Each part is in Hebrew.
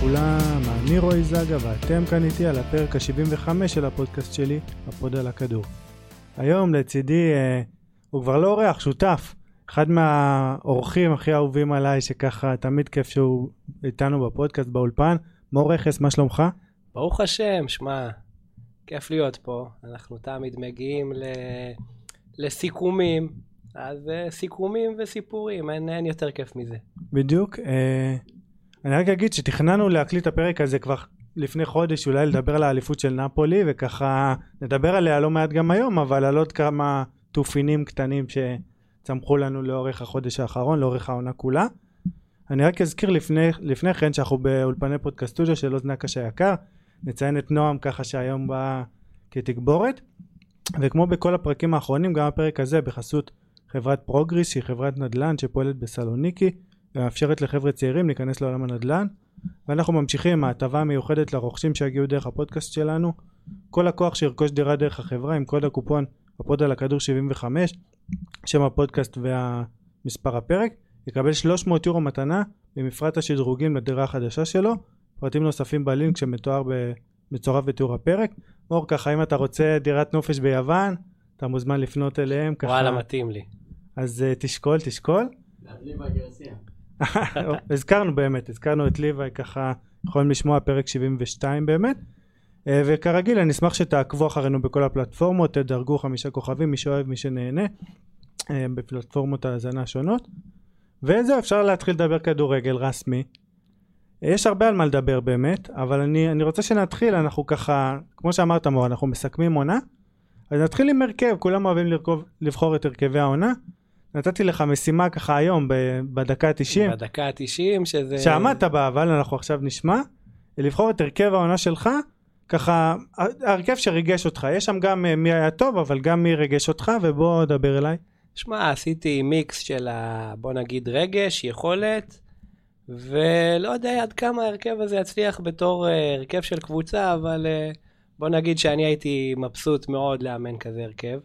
לכולם, אני רועי זגה ואתם כאן איתי על הפרק ה-75 של הפודקאסט שלי, הפוד על הכדור. היום לצידי, אה, הוא כבר לא אורח, שותף. אחד מהאורחים הכי אהובים עליי, שככה תמיד כיף שהוא איתנו בפודקאסט באולפן. מור רכס, מה שלומך? ברוך השם, שמע, כיף להיות פה. אנחנו תמיד מגיעים ל... לסיכומים, אז uh, סיכומים וסיפורים, אין, אין יותר כיף מזה. בדיוק. אה, אני רק אגיד שתכננו להקליט את הפרק הזה כבר לפני חודש, אולי לדבר על האליפות של נפולי, וככה נדבר עליה לא מעט גם היום, אבל על עוד כמה תופינים קטנים שצמחו לנו לאורך החודש האחרון, לאורך העונה כולה. אני רק אזכיר לפני, לפני כן שאנחנו באולפני פודקאסט סטודיו של אוזני הקש היקר, נציין את נועם ככה שהיום בא כתגבורת, וכמו בכל הפרקים האחרונים, גם הפרק הזה בחסות חברת פרוגריס, שהיא חברת נדל"ן שפועלת בסלוניקי, ומאפשרת לחבר'ה צעירים להיכנס לעולם הנדל"ן. ואנחנו ממשיכים עם ההטבה המיוחדת לרוכשים שיגיעו דרך הפודקאסט שלנו. כל לקוח שירכוש דירה דרך החברה עם קוד הקופון הפוד על הכדור 75, שם הפודקאסט ומספר הפרק, יקבל 300 יורו מתנה במפרט השדרוגים לדירה החדשה שלו. פרטים נוספים בלינק שמתואר מצורף בתיאור הפרק. אור, ככה אם אתה רוצה דירת נופש ביוון, אתה מוזמן לפנות אליהם. ככה... וואלה, מתאים לי. אז uh, תשקול, תשקול. הזכרנו באמת, הזכרנו את ליוואי ככה, יכולים לשמוע פרק 72 באמת. אה, וכרגיל אני אשמח שתעקבו אחרינו בכל הפלטפורמות, תדרגו חמישה כוכבים, מי שאוהב, מי שנהנה, אה, בפלטפורמות ההאזנה השונות. וזהו, אפשר להתחיל לדבר כדורגל רסמי. יש הרבה על מה לדבר באמת, אבל אני, אני רוצה שנתחיל, אנחנו ככה, כמו שאמרת מור, אנחנו מסכמים עונה. אז נתחיל עם הרכב, כולם אוהבים לרכוב, לבחור את הרכבי העונה. נתתי לך משימה ככה היום בדקה ה-90. בדקה ה-90 שזה... שעמדת בה, אבל אנחנו עכשיו נשמע. לבחור את הרכב העונה שלך, ככה, הרכב שריגש אותך. יש שם גם אה, מי היה טוב, אבל גם מי ריגש אותך, ובוא דבר אליי. שמע, עשיתי מיקס של ה... בוא נגיד רגש, יכולת, ולא יודע עד כמה ההרכב הזה יצליח בתור uh, הרכב של קבוצה, אבל uh, בוא נגיד שאני הייתי מבסוט מאוד לאמן כזה הרכב.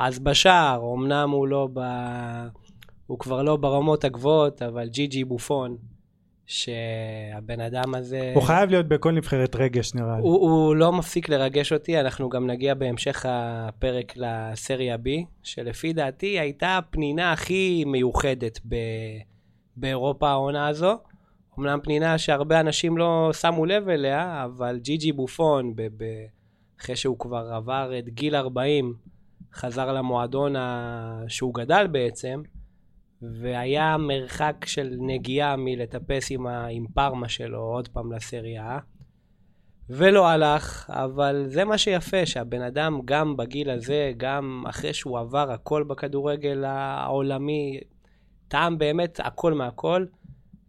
אז בשער, אמנם הוא לא ב... הוא כבר לא ברמות הגבוהות, אבל ג'י ג'י בופון, שהבן אדם הזה... הוא חייב להיות בכל נבחרת רגש נראה לי. הוא, הוא לא מפסיק לרגש אותי, אנחנו גם נגיע בהמשך הפרק לסריה B, שלפי דעתי הייתה הפנינה הכי מיוחדת ב... באירופה העונה הזו. אמנם פנינה שהרבה אנשים לא שמו לב אליה, אבל ג'י ג'י בופון, ב... ב... אחרי שהוא כבר עבר את גיל 40, חזר למועדון ה... שהוא גדל בעצם, והיה מרחק של נגיעה מלטפס עם, ה... עם פרמה שלו עוד פעם לסריה. ולא הלך, אבל זה מה שיפה, שהבן אדם גם בגיל הזה, גם אחרי שהוא עבר הכל בכדורגל העולמי, טעם באמת הכל מהכל,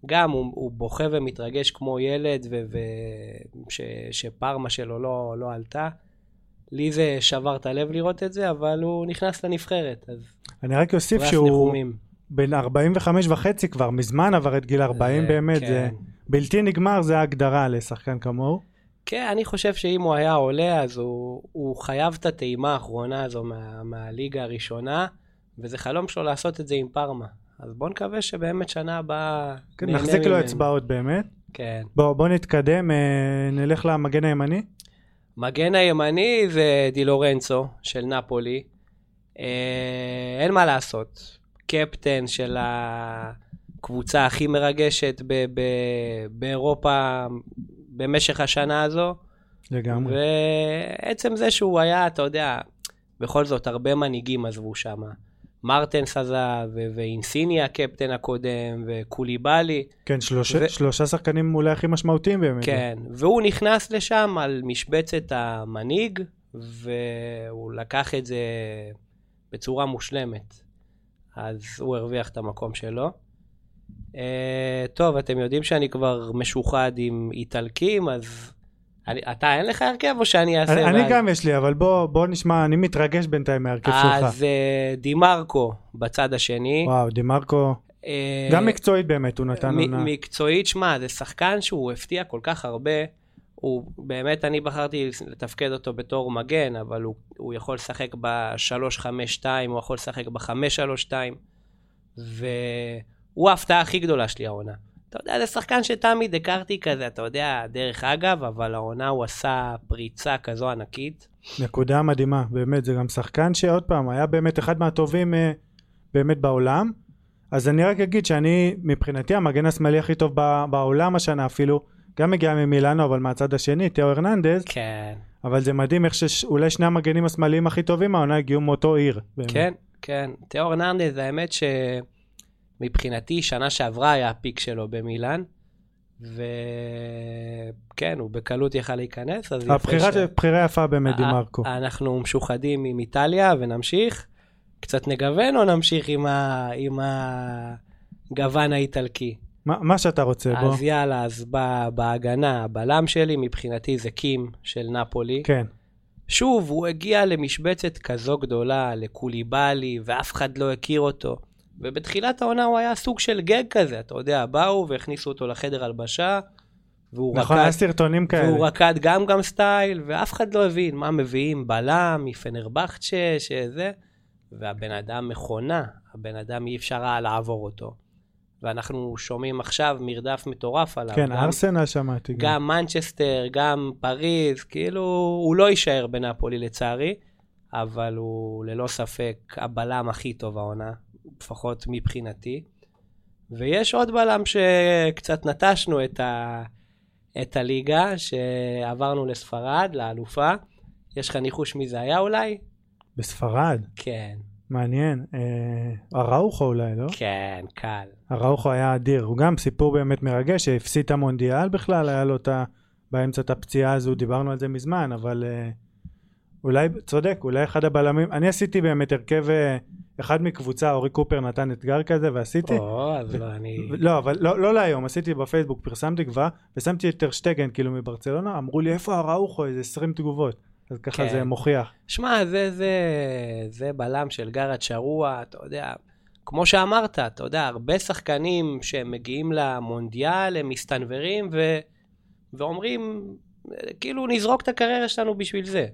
גם הוא, הוא בוכה ומתרגש כמו ילד, ושפרמה שלו לא, לא עלתה. לי זה שבר את הלב לראות את זה, אבל הוא נכנס לנבחרת, אז... אני רק אוסיף שהוא נחומים. בן 45 וחצי כבר, מזמן עבר את גיל 40 זה, באמת, כן. זה בלתי נגמר, זה ההגדרה לשחקן כמוהו. כן, אני חושב שאם הוא היה עולה, אז הוא, הוא חייב את הטעימה האחרונה הזו מה, מהליגה הראשונה, וזה חלום שלו לעשות את זה עם פרמה. אז בואו נקווה שבאמת שנה הבאה... כן, נחזיק לו אצבעות באמת. כן. בואו בוא נתקדם, אה, נלך למגן הימני. מגן הימני זה דילורנצו של נפולי. אה, אין מה לעשות. קפטן של הקבוצה הכי מרגשת ב- ב- באירופה במשך השנה הזו. לגמרי. ועצם זה שהוא היה, אתה יודע, בכל זאת, הרבה מנהיגים עזבו שם. מרטנס עזב, ואינסיניה הקפטן הקודם, וקוליבאלי. כן, שלוש, ו... שלושה שחקנים אולי הכי משמעותיים באמת. כן, והוא נכנס לשם על משבצת המנהיג, והוא לקח את זה בצורה מושלמת. אז הוא הרוויח את המקום שלו. Uh, טוב, אתם יודעים שאני כבר משוחד עם איטלקים, אז אני, אתה אין לך הרכב או שאני אעשה? אני, אני גם יש לי, אבל בוא, בוא נשמע, אני מתרגש בינתיים מההרכב שלך. אז uh, דימרקו בצד השני. וואו, דימרקו, uh, גם מקצועית באמת, הוא נתן עונה. מקצועית, שמע, זה שחקן שהוא הפתיע כל כך הרבה. הוא באמת, אני בחרתי לתפקד אותו בתור מגן, אבל הוא, הוא יכול לשחק ב-3-5-2, הוא יכול לשחק ב-5-3-2, והוא ההפתעה הכי גדולה שלי העונה. אתה יודע, זה שחקן שתמיד הכרתי כזה, אתה יודע, דרך אגב, אבל העונה הוא עשה פריצה כזו ענקית. נקודה מדהימה, באמת, זה גם שחקן שעוד פעם, היה באמת אחד מהטובים אה, באמת בעולם. אז אני רק אגיד שאני, מבחינתי, המגן השמאלי הכי טוב בעולם השנה אפילו, גם מגיע ממילאנו, אבל מהצד השני, תיאו הרננדז, כן, אבל זה מדהים איך שאולי שני המגנים השמאליים הכי טובים העונה הגיעו מאותו עיר. באמת. כן, כן. תיאו הרננדז, האמת שמבחינתי, שנה שעברה היה הפיק שלו במילאן, וכן, הוא בקלות יכל להיכנס, אז הבחירה ש- בחירה יפה באמת, אה, דימרקו. אנחנו משוחדים עם איטליה ונמשיך. קצת נגוון או נמשיך עם, ה... עם הגוון האיטלקי? מה מה שאתה רוצה, בוא. אז יאללה, אז ב... בהגנה, הבלם שלי מבחינתי זה קים של נפולי. כן. שוב, הוא הגיע למשבצת כזו גדולה, לקוליבאלי, ואף אחד לא הכיר אותו. ובתחילת העונה הוא היה סוג של גאג כזה, אתה יודע, באו והכניסו אותו לחדר הלבשה, והוא נכון, רקד היה סרטונים כאלה. והוא רקד גנגנם סטייל, ואף אחד לא הבין מה מביאים, בלם מפנרבכצ'ה, שזה, והבן אדם מכונה, הבן אדם אי אפשר היה לעבור אותו. ואנחנו שומעים עכשיו מרדף מטורף עליו. כן, גם, ארסנל שמעתי. גם מנצ'סטר, גם פריז, כאילו, הוא לא יישאר בנפולי לצערי, אבל הוא ללא ספק הבלם הכי טוב העונה, לפחות מבחינתי. ויש עוד בלם שקצת נטשנו את, ה... את הליגה, שעברנו לספרד, לאלופה. יש לך ניחוש מי זה היה אולי? בספרד, כן, מעניין. אה, אולי, לא? כן, קל. אראוחו היה אדיר, הוא גם סיפור באמת מרגש, שהפסיד את המונדיאל בכלל, היה לו את ה... באמצע את הפציעה הזו, דיברנו על זה מזמן, אבל אה, אולי, צודק, אולי אחד הבלמים, אני עשיתי באמת הרכב, אה, אחד מקבוצה, אורי קופר נתן אתגר כזה ועשיתי, או, אז לא, אני... לא, אבל לא, לא להיום, עשיתי בפייסבוק, פרסמתי כבר, ושמתי את טרשטגן כאילו מברצלונה, אמרו לי איפה אראוחו, איזה 20 תגובות, אז ככה כן. זה מוכיח. שמע, זה, זה, זה בלם של גרד שרוע, אתה יודע, כמו שאמרת, אתה יודע, הרבה שחקנים שמגיעים למונדיאל, הם מסתנוורים ו, ואומרים, כאילו, נזרוק את הקריירה שלנו בשביל זה.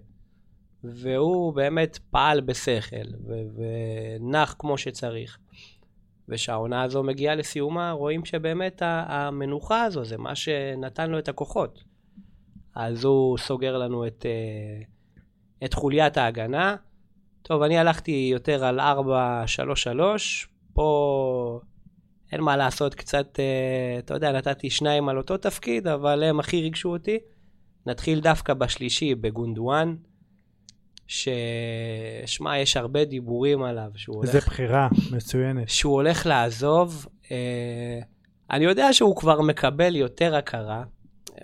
והוא באמת פעל בשכל, ו- ונח כמו שצריך. ושהעונה הזו מגיעה לסיומה, רואים שבאמת המנוחה הזו זה מה שנתן לו את הכוחות. אז הוא סוגר לנו את, אה, את חוליית ההגנה. טוב, אני הלכתי יותר על 4-3-3, פה אין מה לעשות, קצת, אה, אתה יודע, נתתי שניים על אותו תפקיד, אבל הם הכי ריגשו אותי. נתחיל דווקא בשלישי, בגונדואן, ששמע, יש הרבה דיבורים עליו, שהוא הולך... איזה בחירה מצוינת. שהוא הולך לעזוב. אה, אני יודע שהוא כבר מקבל יותר הכרה.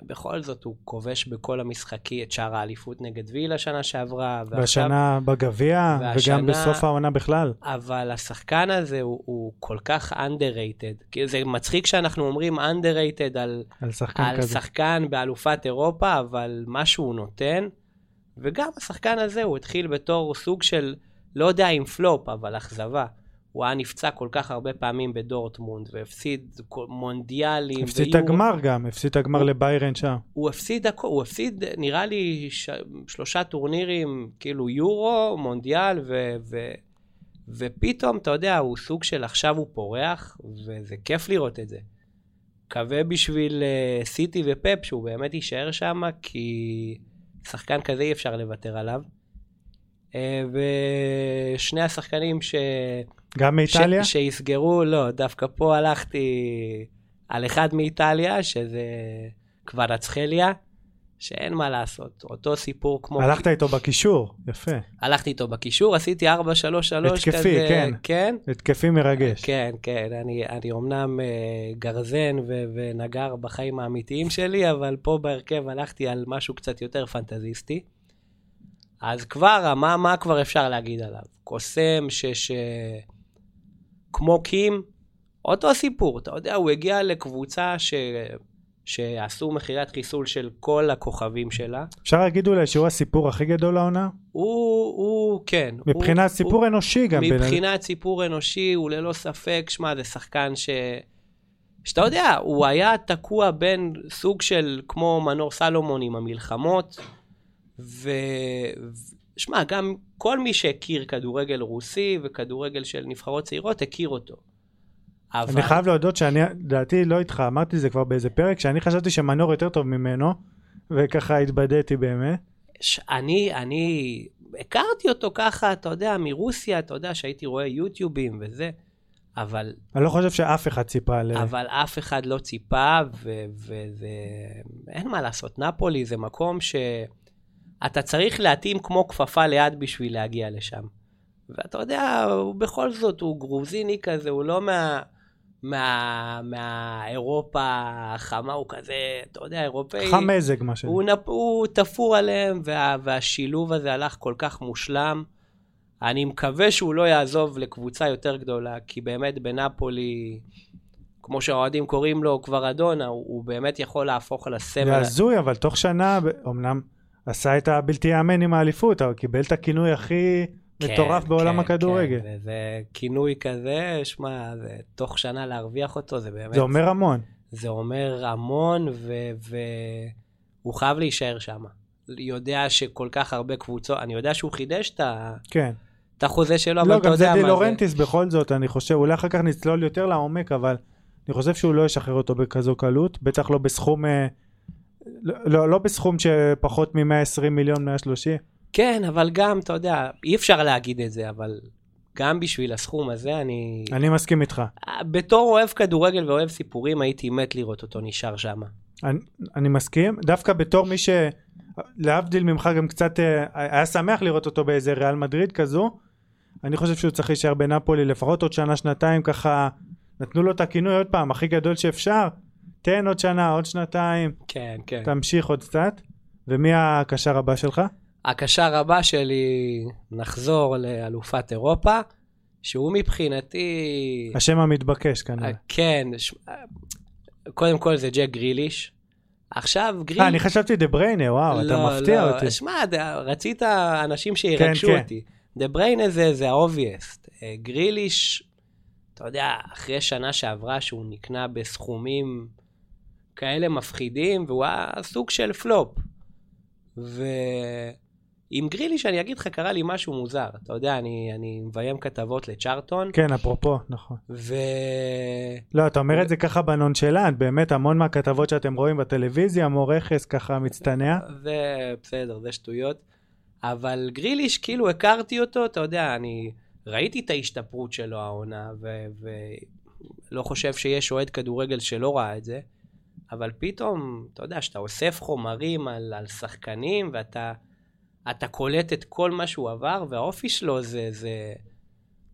בכל זאת, הוא כובש בכל המשחקי את שער האליפות נגד וילה שנה שעברה. ועכשיו- בשנה בגביע, וגם בסוף העונה בכלל. אבל השחקן הזה הוא, הוא כל כך underrated. זה מצחיק שאנחנו אומרים underrated על, על שחקן על כזה. שחקן באלופת אירופה, אבל מה שהוא נותן, וגם השחקן הזה, הוא התחיל בתור סוג של, לא יודע אם פלופ, אבל אכזבה. הוא היה נפצע כל כך הרבה פעמים בדורטמונד, והפסיד מונדיאלים. הפסיד את. הגמר גם, הפסיד את הגמר לביירן שם. הוא הפסיד הכל, הוא הפסיד נראה לי ש... שלושה טורנירים, כאילו יורו, מונדיאל, ו... ו... ופתאום, אתה יודע, הוא סוג של עכשיו הוא פורח, וזה כיף לראות את זה. מקווה בשביל uh, סיטי ופפ שהוא באמת יישאר שם, כי שחקן כזה אי אפשר לוותר עליו. Uh, ושני השחקנים ש... גם מאיטליה? ש... שיסגרו, לא, דווקא פה הלכתי על אחד מאיטליה, שזה קווארצחליה, שאין מה לעשות, אותו סיפור כמו... הלכת איתו בקישור, יפה. הלכתי איתו בקישור, עשיתי 4-3-3 התקפי, כזה. כן. כן? התקפי מרגש. כן, כן, אני, אני אומנם uh, גרזן ו- ונגר בחיים האמיתיים שלי, אבל פה בהרכב הלכתי על משהו קצת יותר פנטזיסטי. אז כבר, מה, מה כבר אפשר להגיד עליו? קוסם ש... ש... כמו קים, אותו סיפור, אתה יודע, הוא הגיע לקבוצה ש... שעשו מכירת חיסול של כל הכוכבים שלה. אפשר להגיד אולי שהוא הסיפור הכי גדול לעונה? הוא, הוא, כן. מבחינת הוא, סיפור הוא, אנושי גם. בין- מבחינת סיפור אנושי, הוא ללא ספק, שמע, זה שחקן ש... שאתה יודע, הוא היה תקוע בין סוג של כמו מנור סלומון עם המלחמות. ו- שמע, גם כל מי שהכיר כדורגל רוסי וכדורגל של נבחרות צעירות, הכיר אותו. אבל... אני חייב להודות שאני, לדעתי לא איתך, אמרתי זה כבר באיזה פרק, שאני חשבתי שמנור יותר טוב ממנו, וככה התבדיתי באמת. ש- אני, אני הכרתי אותו ככה, אתה יודע, מרוסיה, אתה יודע, שהייתי רואה יוטיובים וזה, אבל, אני לא חושב שאף אחד ציפה ל... אבל אף אחד לא ציפה, ו- וזה... אין מה לעשות, נפולי זה מקום שאתה צריך להתאים כמו כפפה ליד בשביל להגיע לשם. ואתה יודע, הוא בכל זאת, הוא גרוזיני כזה, הוא לא מה... מה, מהאירופה החמה, הוא כזה, אתה יודע, אירופאי. חם מזג מה ש... הוא, נפ... הוא תפור עליהם, וה... והשילוב הזה הלך כל כך מושלם. אני מקווה שהוא לא יעזוב לקבוצה יותר גדולה, כי באמת בנפולי, כמו שהאוהדים קוראים לו כבר אדונה, הוא, הוא באמת יכול להפוך לסמל. זה הזוי, אבל תוך שנה, אמנם עשה את הבלתי יאמן עם האליפות, אבל קיבל את הכינוי הכי מטורף בעולם הכדורגל. כן, זה, זה כינוי כזה, שמע, זה- תוך שנה להרוויח אותו, זה באמת... זה אומר המון. זה אומר המון, והוא חייב להישאר שם. יודע שכל כך הרבה קבוצות, אני יודע שהוא חידש את ה- כן. את החוזה שלו, אבל לא, אתה גם זה יודע די מה זה. לורנטיס בכל זאת, אני חושב, אולי אחר כך נצלול יותר לעומק, אבל אני חושב שהוא לא ישחרר אותו בכזו קלות, בטח לא בסכום, אה, לא, לא, לא בסכום שפחות מ-120 מיליון, 130. כן, אבל גם, אתה יודע, אי אפשר להגיד את זה, אבל גם בשביל הסכום הזה, אני... אני מסכים איתך. בתור אוהב כדורגל ואוהב סיפורים, הייתי מת לראות אותו נשאר שם. אני, אני מסכים, דווקא בתור מי שלהבדיל ממך גם קצת אה, היה שמח לראות אותו באיזה ריאל מדריד כזו, אני חושב שהוא צריך להישאר בנפולי לפחות עוד שנה שנתיים ככה נתנו לו את הכינוי עוד פעם הכי גדול שאפשר תן עוד שנה עוד שנתיים כן, כן. תמשיך עוד קצת ומי הקשר הבא שלך? הקשר הבא שלי, נחזור לאלופת אירופה, שהוא מבחינתי... השם המתבקש כנראה. אה, כן, ש- אה, קודם כל זה ג'ק גריליש. עכשיו אה, גריליש... אני חשבתי דה בריינה וואו אתה לא, מפתיע לא, אותי. שמע, רצית אנשים שירגשו כן. אותי. דה בריינה זה, זה ה obvious. גריליש, אתה יודע, אחרי שנה שעברה שהוא נקנה בסכומים כאלה מפחידים, והוא היה סוג של פלופ. ועם גריליש, אני אגיד לך, קרה לי משהו מוזר. אתה יודע, אני, אני מביים כתבות לצ'ארטון, כן אפרופו נכון. ו... לא אתה אומר את זה ככה בנונשלנט באמת המון מהכתבות שאתם רואים בטלוויזיה מורכס ככה מצטנע. זה בסדר, זה שטויות. אבל גריליש, כאילו הכרתי אותו, אתה יודע, אני ראיתי את ההשתפרות שלו העונה, ולא חושב שיש אוהד כדורגל שלא ראה את זה, אבל פתאום, אתה יודע, שאתה אוסף חומרים על, על שחקנים, ואתה אתה קולט את כל מה שהוא עבר, והאופי שלו זה, זה...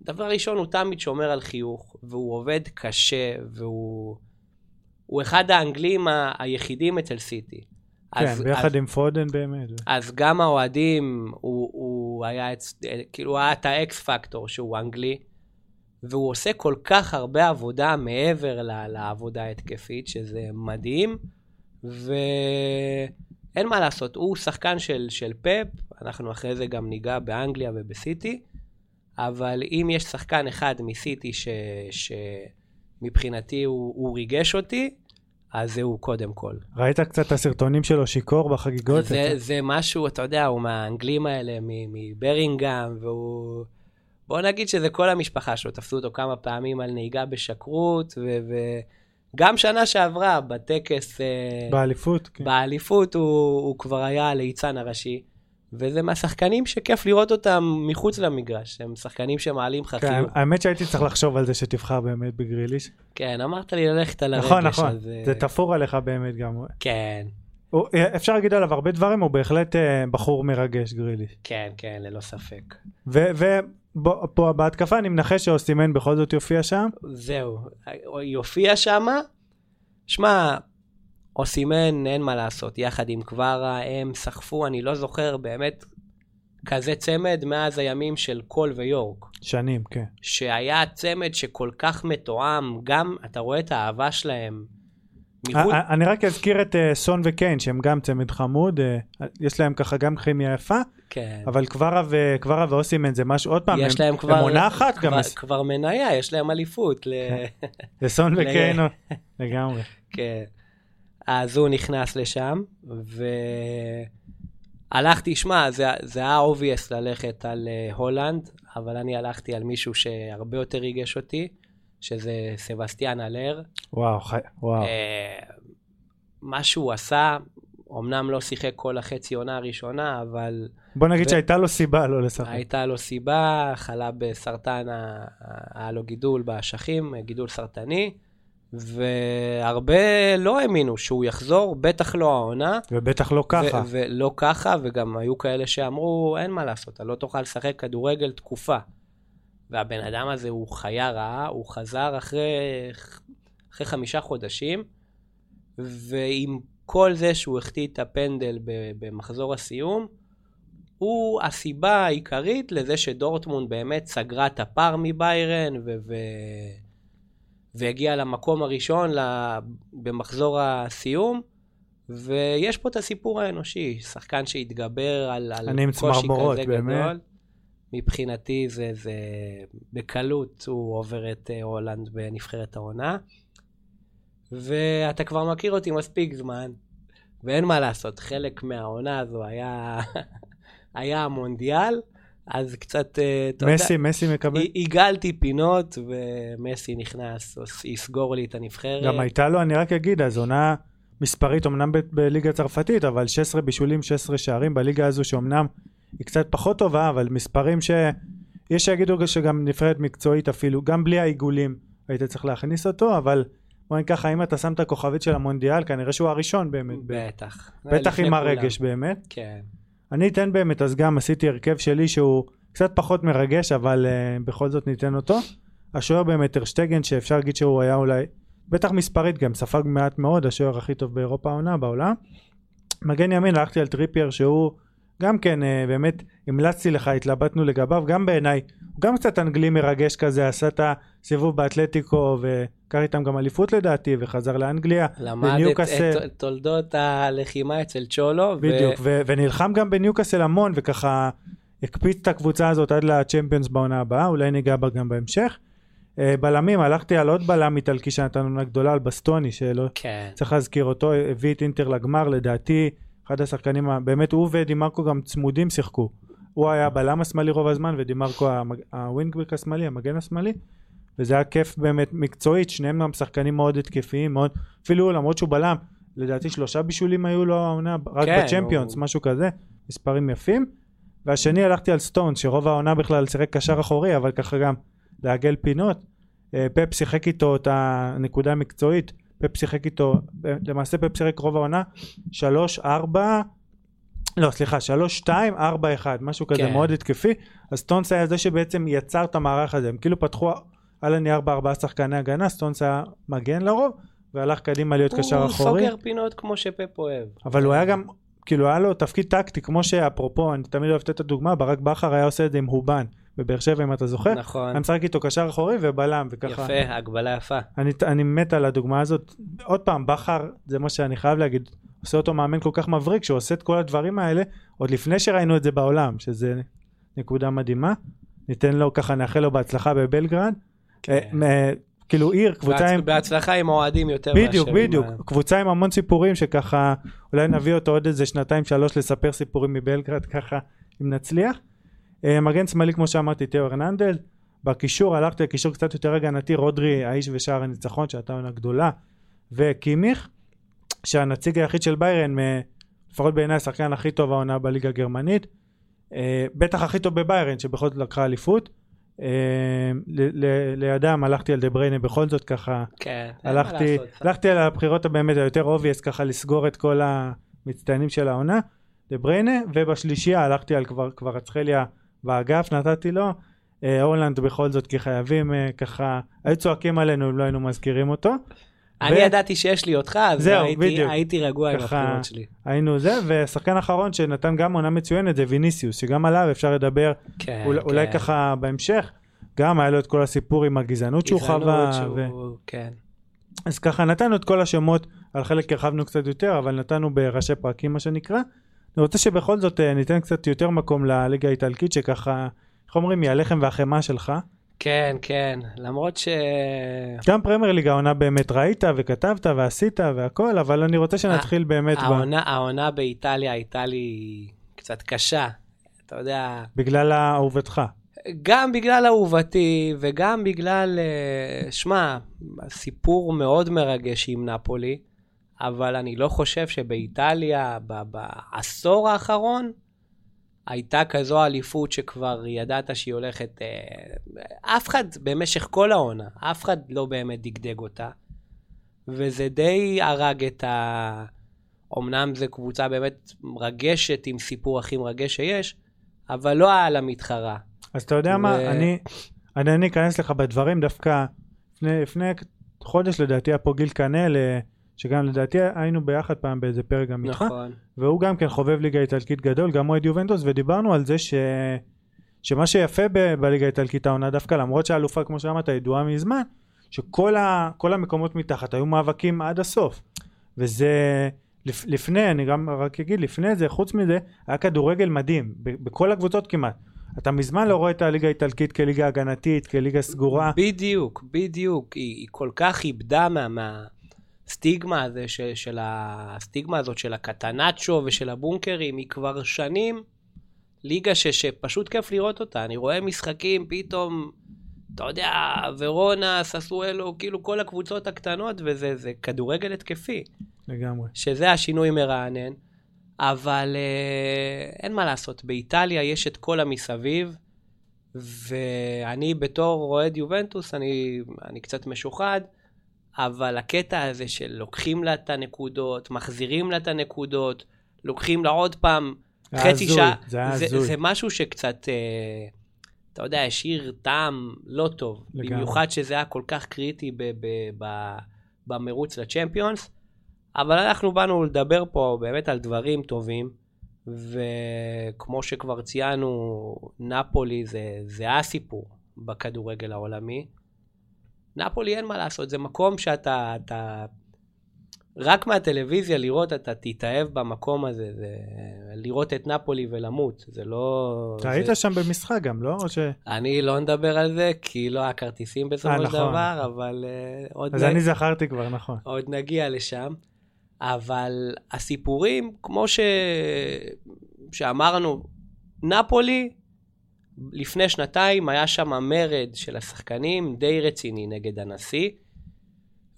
דבר ראשון, הוא תמיד שומר על חיוך, והוא עובד קשה, והוא... הוא אחד האנגלים ה- היחידים אצל סיטי. כן אז- ביחד עם פודן באמת. אז גם האוהדים, הוא, הוא היה, כאילו, היה את האקס פקטור שהוא אנגלי, והוא עושה כל כך הרבה עבודה מעבר ל- לעבודה ההתקפית, שזה מדהים, ואין מה לעשות, הוא שחקן של, של פאפ, אנחנו אחרי זה גם ניגע באנגליה ובסיטי, אבל אם יש שחקן אחד מסיטי ש, שמבחינתי הוא, הוא ריגש אותי, אז זהו קודם כל. ראית קצת את הסרטונים שלו שיכור בחגיגות? זה, זה משהו, אתה יודע, הוא מהאנגלים האלה, מברינגהם, והוא... בוא נגיד שזה כל המשפחה שלו, תפסו אותו כמה פעמים על נהיגה בשכרות, וגם שנה שעברה, בטקס, אה, באליפות? כן. באליפות, הוא, הוא כבר היה הליצן הראשי, וזה מהשחקנים שכיף לראות אותם מחוץ למגרש, הם שחקנים שמעלים לך כן, חיוך. האמת שהייתי צריך לחשוב על זה שתבחר באמת בגריליש. כן, אמרת לי ללכת על הרגש, נכון נכון, אז, אה, זה תפור עליך באמת גם. כן, הוא- אפשר להגיד עליו הרבה דברים, הוא בהחלט אה, בחור מרגש גריליש. כן, כן, ללא ספק. ופה בהתקפה אני מנחש שאוסימן בכל זאת יופיע שם. זהו, היא הופיעה שמה. שמע, אוסימן, אין מה לעשות, יחד עם קווארה, הם סחפו, אני לא זוכר באמת כזה צמד מאז הימים של קול ויורק. שנים, כן. שהיה צמד שכל כך מתואם, גם, אתה רואה את האהבה שלהם. מחוץ- אני רק אזכיר את אה, סון וקיין שהם גם צמד חמוד, אה, יש להם ככה גם כימיה יפה, כן. אבל קווארה ו- קווארה ואוסימן זה משהו, עוד פעם, יש הם- להם כבר... עונה אחת כבר, כבר מניה, יש להם אליפות. ל... לסון ל- וקיין לגמרי. כן. אז הוא נכנס לשם, והלכתי, שמע, זה, זה היה obvious ללכת על הולנד, אבל אני הלכתי על מישהו שהרבה יותר ריגש אותי, שזה סבסטיאן אלר. וואו, חי... וואו. אה, מה שהוא עשה, אמנם לא שיחק כל החצי עונה הראשונה, אבל בוא נגיד ו- שהייתה לו סיבה לא לשחק. הייתה לו סיבה, חלה בסרטן, היה לו גידול באשכים, גידול סרטני, והרבה לא האמינו שהוא יחזור, בטח לא העונה. ובטח לא ככה. ולא ככה, וגם היו כאלה שאמרו, אין מה לעשות, אתה לא תוכל לשחק כדורגל תקופה. והבן אדם הזה הוא חיה רעה, הוא חזר אחרי, אחרי חמישה חודשים, ועם כל זה שהוא החטיא את הפנדל במחזור הסיום, הוא הסיבה העיקרית לזה שדורטמונד באמת סגרה את הפער מביירן, ו- ו- והגיעה למקום הראשון במחזור הסיום. ויש פה את הסיפור האנושי, שחקן שהתגבר על, על אני עם קושי צמרמורות, כזה באמת. גדול. מבחינתי זה, זה בקלות הוא עובר את אה, הולנד בנבחרת העונה. ואתה כבר מכיר אותי מספיק זמן, ואין מה לעשות, חלק מהעונה הזו היה, היה המונדיאל, אז קצת, אה, אתה יודע, מסי, מסי מקבל. עיגלתי פינות, ומסי נכנס, יסגור לי את הנבחרת. גם הייתה לו, אני רק אגיד, אז עונה מספרית, אמנם ב- בליגה הצרפתית, אבל 16 בישולים, 16 שערים בליגה הזו, שאומנם היא קצת פחות טובה, אבל מספרים ש... יש שיגידו שגם נבחרת מקצועית אפילו, גם בלי העיגולים היית צריך להכניס אותו, אבל בוא נגיד ככה, אם אתה שם את הכוכבית של המונדיאל, כנראה שהוא הראשון באמת. בטח. בטח עם כולם. הרגש באמת. כן. אני אתן באמת, אז גם עשיתי הרכב שלי שהוא קצת פחות מרגש, אבל uh, בכל זאת ניתן אותו. השוער באמת טרשטגן, שאפשר להגיד שהוא היה אולי, בטח מספרית גם, ספג מעט מאוד, השוער הכי טוב באירופה העונה, בעולם. מגן ימין, הלכתי על טריפייר, שהוא גם כן, uh, באמת, המלצתי לך, התלבטנו לגביו, גם בעיניי, הוא גם קצת אנגלי מרגש כזה, עשה את הסיבוב באתלטיקו, ולקח איתם גם אליפות לדעתי, וחזר לאנגליה. למד את. את תולדות הלחימה אצל צ'ולו. בדיוק, ו- ונלחם גם בניוקאסל המון וככה הקפיץ את הקבוצה הזאת עד לצ'מפיונס בעונה הבאה, אולי ניגע בה גם בהמשך. אה, בלמים, הלכתי על עוד בלם איטלקי שנתן עונה גדולה, על בסטוני, שלא כן. צריך להזכיר אותו, הביא את אינטר לגמר, לדעתי אחד השחקנים, באמת הוא ודימרקו גם צמודים שיחקו. הוא היה הבלם השמאלי רוב הזמן ודימרקו הווינגבק השמאלי, המגן השמאלי. וזה היה כיף באמת מקצועית, שניהם גם שחקנים מאוד התקפיים, מאוד, אפילו למרות שהוא בלם, לדעתי שלושה בישולים היו לו העונה, רק כן, בצ'מפיונס, הוא- משהו כזה, מספרים יפים. והשני הלכתי על סטונס, שרוב העונה בכלל שיחק קשר אחורי, אבל ככה גם לעגל פינות. אה, פפ שיחק איתו את הנקודה המקצועית, פפ שיחק איתו, למעשה פפ שיחק רוב העונה, שלוש, ארבע, לא סליחה, שלוש, שתיים, ארבע, אחד, משהו כזה כן. מאוד התקפי. אז סטונס היה זה שבעצם יצר את המערך הזה, הם כאילו פתחו על הנייר בארבעה שחקני הגנה, סטונס היה מגן לרוב, והלך קדימה להיות קשר הוא אחורי. סוגר פינות כמו שפפ אוהב. אבל הוא היה גם, כאילו היה לו תפקיד טקטי, כמו שאפרופו, אני תמיד אוהב לתת את הדוגמה, ברק בכר היה עושה את זה עם הובן, בבאר שבע אם אתה זוכר, נכון. היה משחק איתו קשר אחורי ובלם, וככה, יפה, הגבלה יפה. אני, אני מת על הדוגמה הזאת, עוד פעם, בכר, זה מה שאני חייב להגיד, עושה אותו מאמן כל כך מבריק, שהוא עושה את כל הדברים האלה, עוד לפני שראינו את זה בעולם, שזה נקודה מדהימה, ניתן לו ככה, נאחל לו בהצלחה בבלגרד, כן. אה, אה, כאילו עיר, קבוצה עם... בהצ- בהצלחה עם האוהדים יותר בדיוק, מאשר עם בדיוק. ה- קבוצה עם המון סיפורים שככה, אולי נביא אותו עוד איזה שנתיים שלוש לספר סיפורים מבלגרד ככה, אם נצליח. אה, מגן שמאלי כמו שאמרתי, תיאו הרננדל. בקישור הלכתי לקישור קצת יותר הגנתי, רודרי, האיש ושער הניצחון שהייתה עונה גדולה, וקימיך, שהנציג היחיד של ביירן, לפחות בעיניי השחקן הכי טוב העונה בליגה הגרמנית. אה, בטח הכי טוב בביירן, שבכל זאת לקחה אליפות. אה, לידם הלכתי על דה בריינה בכל זאת ככה כן, הלכתי. הלכתי על הבחירות הבאמת היותר obvious ככה לסגור את כל המצטיינים של העונה, דה בריינה, ובשלישייה הלכתי על כבר, קווארצחליה באגף נתתי לו, אה, הולנד בכל זאת כי חייבים אה, ככה, היו צועקים עלינו אם לא היינו מזכירים אותו, אני ו- ידעתי שיש לי אותך, אז זהו, הייתי- בדיוק. הייתי רגוע עם הבחירות שלי. היינו זה, ושחקן אחרון שנתן גם עונה מצוינת זה ויניסיוס, שגם עליו אפשר לדבר כן, אולי, אולי כן. ככה בהמשך, גם היה לו את כל הסיפור עם הגזענות שהוא גזענות חווה, שהוא- ו... כן. אז ככה נתנו את כל השמות, על חלק הרחבנו קצת יותר, אבל נתנו בראשי פרקים מה שנקרא. אני רוצה שבכל זאת אה, ניתן קצת יותר מקום לליגה האיטלקית, שככה, איך אומרים, היא הלחם והחמאה שלך. כן, כן, למרות ש... גם פרמייר ליג העונה באמת ראית וכתבת ועשית והכל, אבל אני רוצה שנתחיל באמת ב... העונה, העונה באיטליה הייתה לי קצת קשה. אתה יודע, בגלל אהובתך. גם בגלל אהובתי וגם בגלל, אה, שמע, סיפור מאוד מרגש עם נפולי, אבל אני לא חושב שבאיטליה, בעשור האחרון, הייתה כזו אליפות שכבר ידעת שהיא הולכת... אה, אף אחד במשך כל העונה, אף אחד לא באמת דגדג אותה, וזה די הרג את ה... אמנם זו קבוצה באמת מרגשת עם סיפור הכי מרגש שיש, אבל לא היה לה מתחרה. אז אתה יודע ו- מה, אני, אני, אני אכנס לך בדברים דווקא. לפני, לפני חודש לדעתי היה פה גיל קנאל, אה, שגם לדעתי היינו ביחד פעם באיזה פרק גם איתך, נכון. והוא גם כן חובב ליגה איטלקית גדול, גם אוהד יובנטוס, ודיברנו על זה ש... שמה שיפה ב- בליגה האיטלקית העונה דווקא, למרות שהאלופה, כמו שאמרת, ידועה מזמן, שכל ה... כל המקומות מתחת היו מאבקים עד הסוף. וזה... לפ... לפני, אני גם רק אגיד, לפני זה, חוץ מזה, היה כדורגל מדהים, ב- בכל הקבוצות כמעט. אתה מזמן לא רואה את הליגה האיטלקית כליגה הגנתית, כליגה סגורה. בדיוק, בדיוק. היא, היא כל כך איבדה מה, מהסטיגמה הזה, ש, של הסטיגמה הזאת של הקטנצ'ו ושל הבונקרים, היא כבר שנים ליגה ש, שפשוט כיף לראות אותה. אני רואה משחקים, פתאום, אתה יודע, ורונה, ססואלו, כאילו כל הקבוצות הקטנות, וזה זה כדורגל התקפי. לגמרי. שזה השינוי מרענן, אבל אה, אין מה לעשות, באיטליה יש את כל המסביב, ואני בתור אוהד יובנטוס, אני, אני קצת משוחד, אבל הקטע הזה של לוקחים לה את הנקודות, מחזירים לה את הנקודות, לוקחים לה עוד פעם חצי שעה, זה זה. זה משהו שקצת, אה, אתה יודע, השאיר טעם לא טוב. לגמרי. במיוחד שזה היה כל כך קריטי ב- ב- ב- במרוץ לצ'מפיונס. אבל אנחנו באנו לדבר פה באמת על דברים טובים, וכמו שכבר ציינו, נפולי זה, זה הסיפור בכדורגל העולמי. נפולי אין מה לעשות, זה מקום שאתה, אתה, רק מהטלוויזיה לראות, אתה תתאהב במקום הזה, זה לראות את נפולי ולמות, זה לא... אתה זה... היית שם במשחק גם, לא? או ש... אני לא נדבר על זה, כי לא היה כרטיסים בסופו אה, של נכון. דבר, אבל uh, עוד, אז נ... אני זכרתי כבר, נכון. עוד נגיע לשם. אבל הסיפורים, כמו ש... שאמרנו, נפולי, לפני שנתיים היה שם מרד של השחקנים די רציני נגד הנשיא,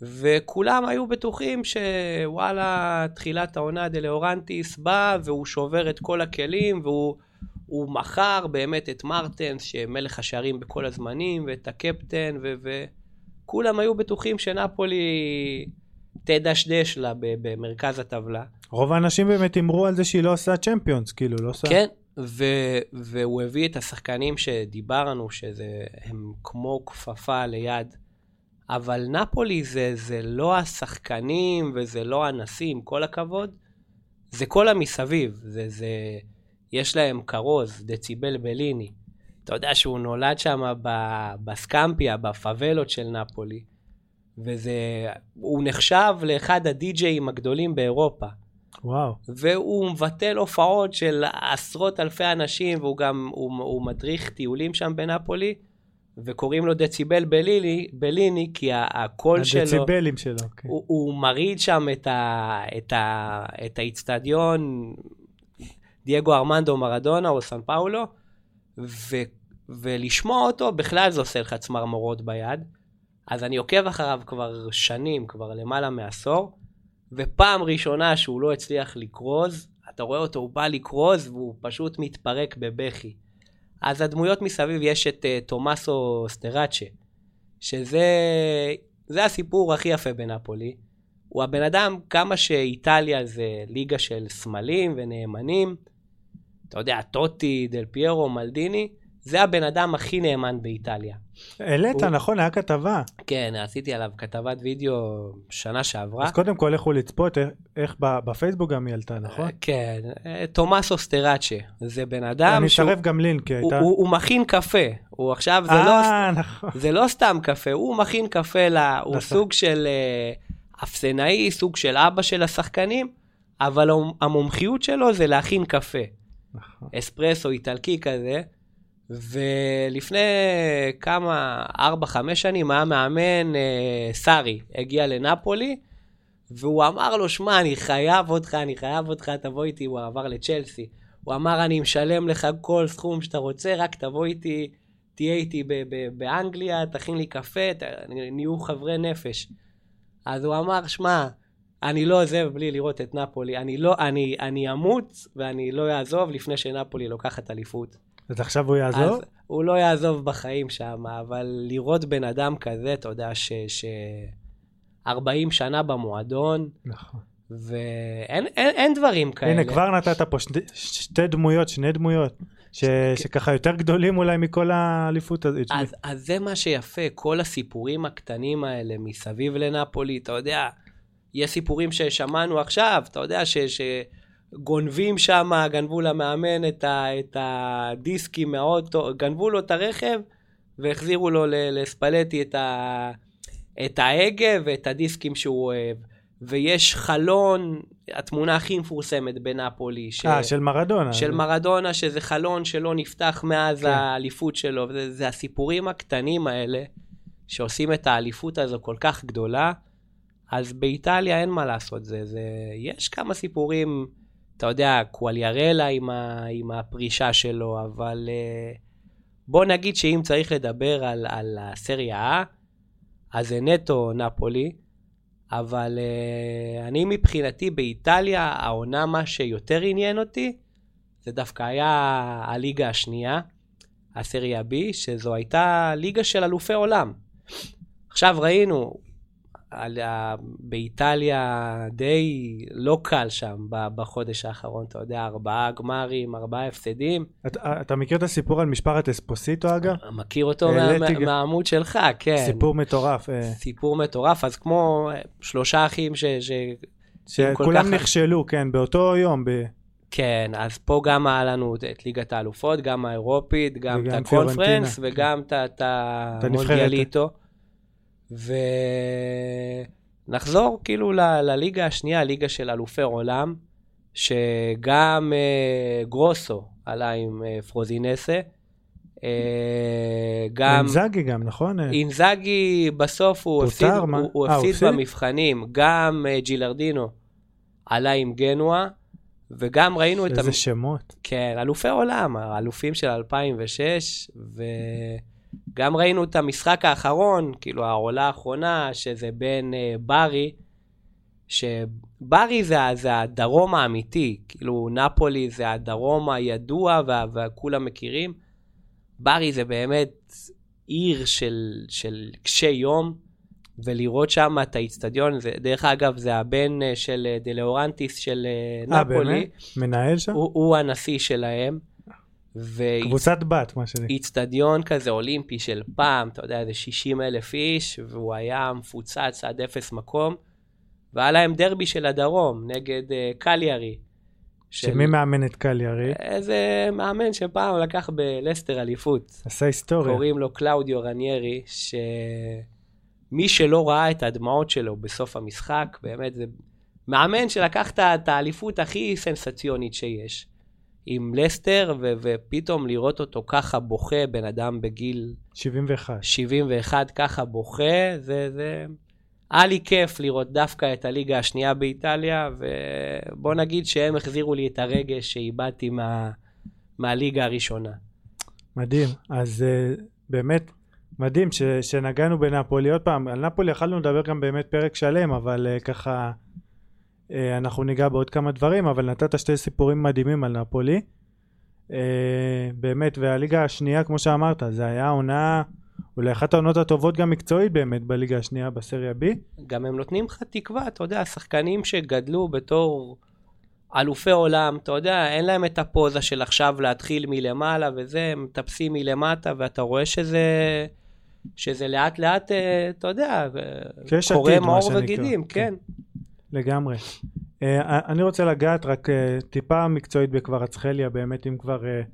וכולם היו בטוחים שוואלה, תחילת העונה דלאורנטיס בא והוא שובר את כל הכלים והוא הוא מכר באמת את מרטנס, שמלך השערים בכל הזמנים, ואת הקפטן. וכולם היו בטוחים שנפולי תדשדש לה במרכז הטבלה. רוב האנשים באמת הימרו על זה שהיא לא עושה צ'מפיונס, כאילו, לא עושה... כן, ו- והוא הביא את השחקנים שדיברנו, שהם כמו כפפה ליד. אבל נפולי זה, זה לא השחקנים וזה לא הנשיא, עם כל הכבוד. זה כל המסביב. זה, זה, יש להם כרוז, דציבל בליני. אתה יודע שהוא נולד שם בסקמפיה, בפאבלות של נפולי. וזה, הוא נחשב לאחד הדי-ג'אים הגדולים באירופה. וואו. והוא מבטל הופעות של עשרות אלפי אנשים, והוא גם, הוא, הוא מדריך טיולים שם בנפולי, וקוראים לו דציבל בליני, בליני כי הקול שלו, הדציבלים שלו, כן. הוא, הוא מרעיד שם את, ה, את, ה, את האיצטדיון, דייגו ארמנדו מרדונה או סן פאולו, ו, ולשמוע אותו בכלל זה עושה לך צמרמורות ביד. אז אני עוקב אחריו כבר שנים, כבר למעלה מעשור, ופעם ראשונה שהוא לא הצליח לקרוז, אתה רואה אותו, הוא בא לקרוז והוא פשוט מתפרק בבכי. אז הדמויות מסביב יש את uh, תומאסו סטראצ'ה, שזה זה הסיפור הכי יפה בנפולי. הוא הבן אדם, כמה שאיטליה זה ליגה של סמלים ונאמנים, אתה יודע, טוטי, דל פיירו, מלדיני, זה הבן אדם הכי נאמן באיטליה. העלית, הוא- נכון, היה כתבה. כן, עשיתי עליו כתבת וידאו שנה שעברה. אז קודם כל לכו לצפות, איך- בפייסבוק גם היא עלתה, נכון? כן, אה, תומאסו סטראצ'ה, זה בן אדם אני שהוא אצרף גם לינק, כי הוא, הייתה... הוא, הוא מכין קפה, הוא עכשיו, זה, לא, אה, נכון. זה לא סתם קפה, הוא מכין קפה, לה, הוא נכון. סוג של אה, אפסנאי, סוג של אבא של השחקנים, אבל המ- המומחיות שלו זה להכין קפה, נכון. אספרסו איטלקי כזה, ולפני כמה, 4-5 שנים היה מאמן, אה, סארי, הגיע לנפולי, והוא אמר לו, שמע, אני חייב אותך, אני חייב אותך, תבוא איתי, הוא עבר לצ'לסי. הוא אמר, אני משלם לך כל סכום שאתה רוצה, רק תבוא איתי תהיה איתי ב- ב- באנגליה, תכין לי קפה, ת- נהיו חברי נפש. אז הוא אמר, שמע, אני לא עוזב בלי לראות את נפולי, אני לא, אני, אני אמות ואני לא אעזוב לפני שנפולי לוקחת אליפות. אז עכשיו הוא יעזוב? אז הוא לא יעזוב בחיים שם, אבל לראות בן אדם כזה, אתה יודע, ש... ש... 40 שנה במועדון, נכון. ואין אין, אין דברים כאלה. הנה, כבר נתת פה שתי, שתי דמויות, שני דמויות, ש, שככה יותר גדולים אולי מכל האליפות הזאת. אז, אז זה מה שיפה, כל הסיפורים הקטנים האלה מסביב לנפולי, אתה יודע, יש סיפורים ששמענו עכשיו, אתה יודע, ש... שגונבים שם, גנבו למאמן את, ה, את הדיסקים מהאוטו, גנבו לו את הרכב והחזירו לו לספלטי את, ה, את ההגה ואת הדיסקים שהוא אוהב. ויש חלון, התמונה הכי מפורסמת בנפולי. ש... אה, של מרדונה. של מרדונה, שזה חלון שלא נפתח מאז כן. האליפות שלו. וזה, זה הסיפורים הקטנים האלה, שעושים את האליפות הזו כל כך גדולה. אז באיטליה אין מה לעשות, זה, זה... יש כמה סיפורים, אתה יודע, קואליארלה עם, ה... עם הפרישה שלו, אבל uh, בוא נגיד שאם צריך לדבר על, על הסריה A, אז זה נטו נפולי, אבל uh, אני מבחינתי באיטליה, העונה מה שיותר עניין אותי, זה דווקא היה הליגה השנייה, הסריה B, שזו הייתה ליגה של אלופי עולם. עכשיו ראינו, על, ה- באיטליה די לא קל שם בחודש האחרון, אתה יודע, ארבעה גמרים, ארבעה הפסדים. אתה, אתה מכיר את הסיפור על משפחת אספוסיטו אגב? מכיר אותו מה, העליתי מה, מהעמוד שלך, כן. סיפור מטורף. אה, סיפור מטורף, אז כמו אה, שלושה אחים ש... ש... שכולם כך- נכשלו, כן, באותו יום. ב... כן, אז פה גם היה לנו את ליגת האלופות, גם האירופית, גם את הקונפרנס וגם את. המונדיאליטו. ונחזור כאילו ל- לליגה השנייה, הליגה של אלופי עולם, שגם אה, גרוסו עלה עם אה, פרוזינסה, אה, גם אינזאגי גם, נכון? אינזאגי בסוף הוא הפסיד? הוא, הוא אה, הוא הפסיד? במבחנים, גם אה, ג'ילרדינו עלה עם גנואה, וגם ראינו את... איזה המ- שמות. כן, אלופי עולם, האלופים של 2006, וגם ראינו את המשחק האחרון, כאילו העולה האחרונה, שזה בין אה, ברי, שברי זה, זה הדרום האמיתי, כאילו נפולי זה הדרום הידוע וה- וכולם מכירים. ברי זה באמת עיר של, של קשי יום, ולראות שם את האיצטדיון, דרך אגב, זה הבן אה, של אה, דלאורנטיס של אה, אה, נפולי. באמת? מנהל שם? הוא, הוא הנשיא שלהם, קבוצת בת, מה שנקרא. ואיצטדיון כזה אולימפי של פעם, אתה יודע, איזה 60 אלף איש, והוא היה מפוצץ עד אפס מקום, והיה להם דרבי של הדרום נגד uh, קליארי. ש- שמי מאמן את קליארי? איזה מאמן שפעם לקח בלסטר אליפות. עשה היסטוריה. קוראים לו קלאודיו רניירי, שמי שלא ראה את הדמעות שלו בסוף המשחק, באמת זה מאמן שלקח את האליפות הכי סנסציונית שיש. עם לסטר, ו- ופתאום לראות אותו ככה בוכה, בן אדם בגיל 71. 71 ככה בוכה, זה, זה... היה לי כיף לראות דווקא את הליגה השנייה באיטליה, ובוא נגיד שהם החזירו לי את הרגש שאיבדתי מה... מהליגה הראשונה. מדהים. אז uh, באמת, מדהים ש, שנגענו בנפולי. עוד פעם, על נפולי יכלנו לדבר גם באמת פרק שלם, אבל uh, ככה אנחנו ניגע בעוד כמה דברים, אבל נתת שתי סיפורים מדהימים על נפולי. Uh, באמת, והליגה השנייה, כמו שאמרת, זה היה עונה, אולי אחת העונות הטובות גם מקצועית באמת בליגה השנייה בסריה B. גם הם נותנים לך תקווה, אתה יודע, שחקנים שגדלו בתור אלופי עולם, אתה יודע, אין להם את הפוזה של עכשיו להתחיל מלמעלה וזה, הם מטפסים מלמטה, ואתה רואה שזה, שזה לאט לאט, אה, אתה יודע, קורם עור. וגידים, כן. לגמרי. Uh, אני רוצה לגעת רק uh, טיפה מקצועית בקוורצחליה, באמת, אם כבר, uh,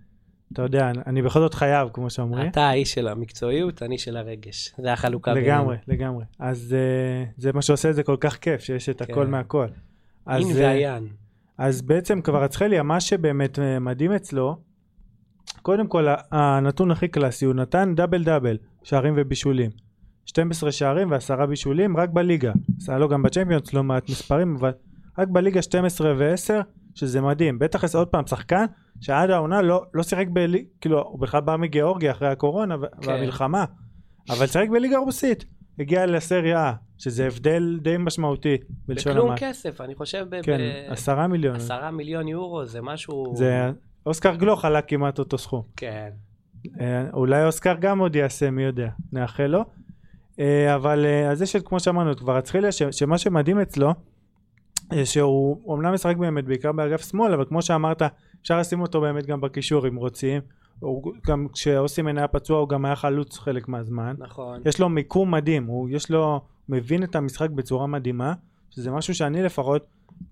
אתה יודע, אני בכל זאת חייב, כמו שאומרים. אתה האיש של המקצועיות, אני של הרגש. זה החלוקה לגמרי, לגמרי. אז זה מה שעושה את זה כל כך כיף, שיש את הכל כן. מהכל. אז, אין אה, והיין. אז בעצם קוורצחליה, מה שבאמת אה, מדהים אצלו, קודם כל הנתון הכי קלאסי, הוא נתן דאבל דאבל, שערים ובישולים. 12 שערים ועשרה בישולים רק בליגה. אז היה לו גם בצ'מפיונס לא מעט מספרים, אבל רק בליגה 12 ו-10, שזה מדהים. בטח עוד פעם, שחקן שעד העונה לא, לא שיחק בליגה, כאילו הוא בכלל בא מגיאורגיה אחרי הקורונה כן. והמלחמה, אבל שיחק בליגה רוסית, הגיע לסריה A, שזה הבדל די משמעותי בלשון בכלום המעט. כסף, אני חושב ב- כן, עשרה מיליון. עשרה מיליון יורו, זה משהו... זה אוסקר גלוך עלה כמעט אותו סכום. כן. אה, אולי אוסקר גם עוד יעשה, מי יודע, נאחל לו. אה, אבל אה, אז יש את, כמו שאמרנו, את כבר אצחיליה, שמה שמדהים אצלו, אה, שהוא אומנם משחק באמת בעיקר באגף שמאל, אבל כמו שאמרת, אפשר לשים אותו באמת גם בקישור אם רוצים. הוא גם כשאוסימן היה פצוע הוא גם היה חלוץ חלק מהזמן. נכון. יש לו מיקום מדהים, הוא יש לו, מבין את המשחק בצורה מדהימה, שזה משהו שאני לפחות,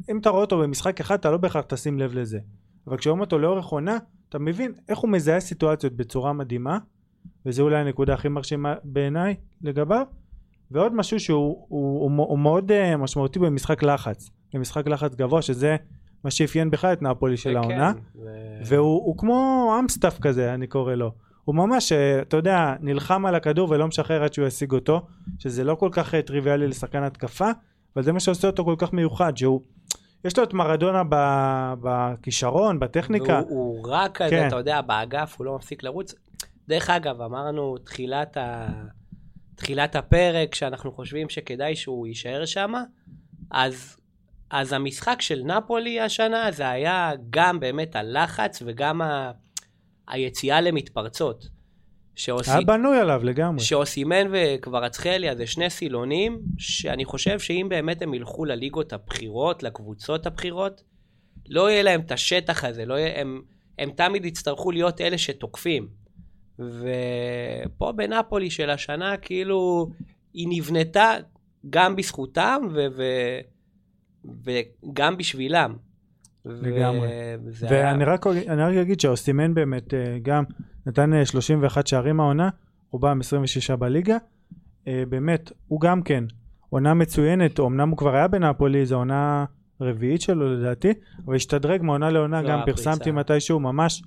אם אתה רואה אותו במשחק אחד אתה לא בהכרח תשים לב לזה, אבל כשרואים אותו לאורך עונה, אתה מבין איך הוא מזהה סיטואציות בצורה מדהימה, וזה אולי הנקודה הכי מרשימה בעיניי לגביו, ועוד משהו שהוא הוא, הוא, הוא מאוד uh, משמעותי במשחק לחץ, במשחק לחץ גבוה, שזה מה שאפיין בכלל את נפולי של כן, העונה. ו- והוא הוא כמו אמסטף כזה אני קורא לו הוא ממש אה, אתה יודע נלחם על הכדור ולא משחרר עד שהוא ישיג אותו שזה לא כל כך אה, טריוויאלי לשחקן התקפה אבל זה מה שעושה אותו כל כך מיוחד שהוא יש לו את מרדונה בכישרון בטכניקה והוא, הוא רק כזה, כן. אתה יודע, באגף, הוא לא מפסיק לרוץ. דרך אגב, אמרנו תחילת, ה... תחילת הפרק, שאנחנו חושבים שכדאי שהוא יישאר שם, אז, אז המשחק של נפולי השנה, זה היה גם באמת הלחץ וגם ה... היציאה למתפרצות. שעושי... היה בנוי עליו לגמרי שאוסימן וקוורצחליה זה שני סילונים, שאני חושב שאם באמת הם ילכו לליגות הבכירות, לקבוצות הבכירות, לא יהיה להם את השטח הזה, לא יהיה, הם, הם תמיד יצטרכו להיות אלה שתוקפים. ופה בנפולי של השנה, כאילו, היא נבנתה גם בזכותם ו- ו- וגם בשבילם. לגמרי. היה... ואני רק, אני רק אגיד שאוסימן באמת אה, גם נתן אה, 31 שערים העונה, רובם 26 בליגה. אה, באמת, הוא גם כן עונה מצוינת, אמנם הוא כבר היה בנפולי, זו עונה רביעית שלו לדעתי, אבל השתדרג מעונה לעונה, גם היה פרסמתי. מתישהו, ממש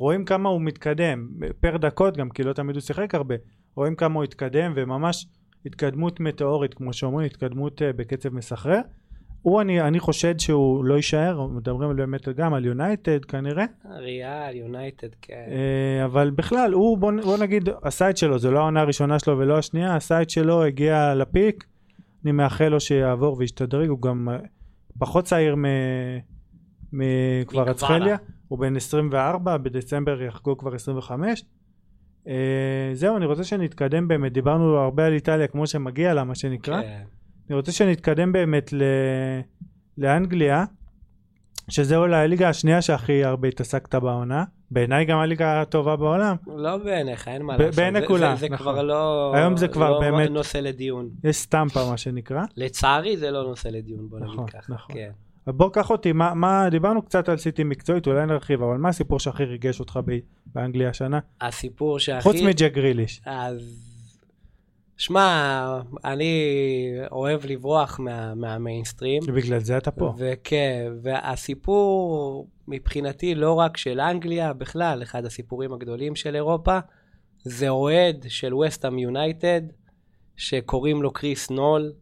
רואים כמה הוא מתקדם, פר דקות גם, כי לא תמיד הוא שיחק הרבה, רואים כמה הוא התקדם, וממש התקדמות מטאורית, כמו שאומרים, התקדמות אה, בקצב מסחרר. הוא, אני, אני חושד שהוא לא יישאר, מדברים באמת גם על יונייטד כנראה, ריאל, יונייטד, כן. אה, אבל בכלל, הוא, בוא, בוא נגיד, הסייט שלו, זו לא העונה הראשונה שלו ולא השנייה, הסייט שלו הגיע ל peak, אני מאחל לו שיעבור וישתדרג, הוא גם אה, פחות צעיר מ... מקווארצחליה, הוא בן 24, בדצמבר יחגוג כבר 25. אה, זהו, אני רוצה שנתקדם באמת, דיברנו הרבה על איטליה כמו שמגיע לה, מה שנקרא. כן. אני רוצה שנתקדם באמת ל... לאנגליה, שזה אולי הליגה השנייה שהכי הרבה התעסקת בעונה. בעיניי גם הליגה הטובה בעולם. לא בעיניך, אין מה לעשות. בעיני כולם, זה, זה נכון. כבר לא... היום זה כבר לא באמת- נושא לדיון. יש סטמפה מה שנקרא. לצערי זה לא נושא לדיון, בוא נגיד נכון, ככה. נכון. כן. בוא קח אותי, מה, מה, דיברנו קצת על סיטי מקצועית, אולי נרחיב, אבל מה הסיפור שהכי ריגש אותך ב- באנגליה השנה? הסיפור שהכי... חוץ מג'ק גריליש. אז... שמע, אני אוהב לברוח מה, מהמיינסטרים. בגלל זה אתה פה. וכן, והסיפור מבחינתי לא רק של אנגליה, בכלל, אחד הסיפורים הגדולים של אירופה, זה אוהד של וסטאם יונייטד, שקוראים לו קריס נול,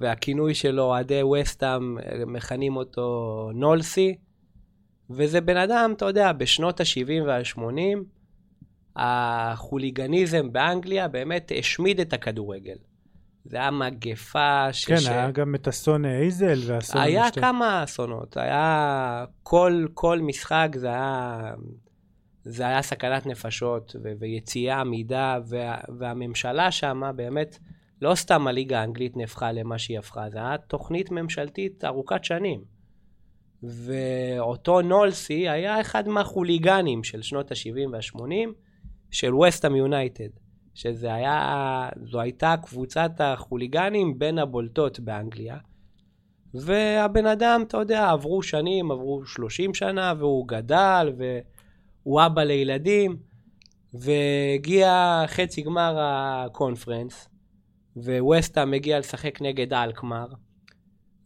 והכינוי שלו, אוהדי וסטאם, מכנים אותו נולסי, וזה בן אדם, אתה יודע, בשנות ה-70 וה-80, החוליגניזם באנגליה באמת השמיד את הכדורגל. זה היה מגפה ש... כן, ש... היה גם את אסון הייזל ואסון... היה המשת- כמה אסונות, היה כל, כל משחק זה היה, זה היה סכנת נפשות ו- ויציאה מידה, וה, והממשלה שמה באמת, לא סתם הליגה האנגלית נהפכה למה שהיא הפכה, זה היה תוכנית ממשלתית ארוכת שנים. ואותו נולסי היה אחד מהחוליגנים של שנות ה-70 וה-80 של וסטאם יונייטד, שזה היה, זו הייתה קבוצת החוליגנים בין הבולטות באנגליה. והבן אדם, אתה יודע, עברו שנים, עברו 30 שנה, והוא גדל, והוא אבא לילדים, והגיע חצי גמר הקונפרנס, וווסטהאם הגיע לשחק נגד אלקמר,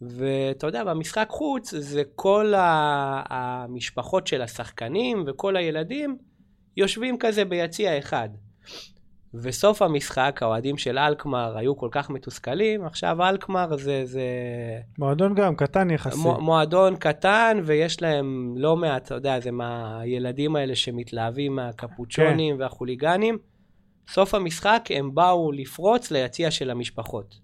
ואתה יודע, במשחק חוץ זה כל ה- המשפחות של השחקנים וכל הילדים יושבים כזה ביציע אחד. וסוף המשחק, האוהדים של אלקמר היו כל כך מתוסכלים, עכשיו אלקמר זה... זה... מועדון גם קטן יחסית. מ- מועדון קטן, ויש להם לא מעט, אתה יודע, זה מהילדים האלה שמתלהבים מהקפוצ'ונים כן. והחוליגנים. סוף המשחק הם באו לפרוץ ליציע של המשפחות.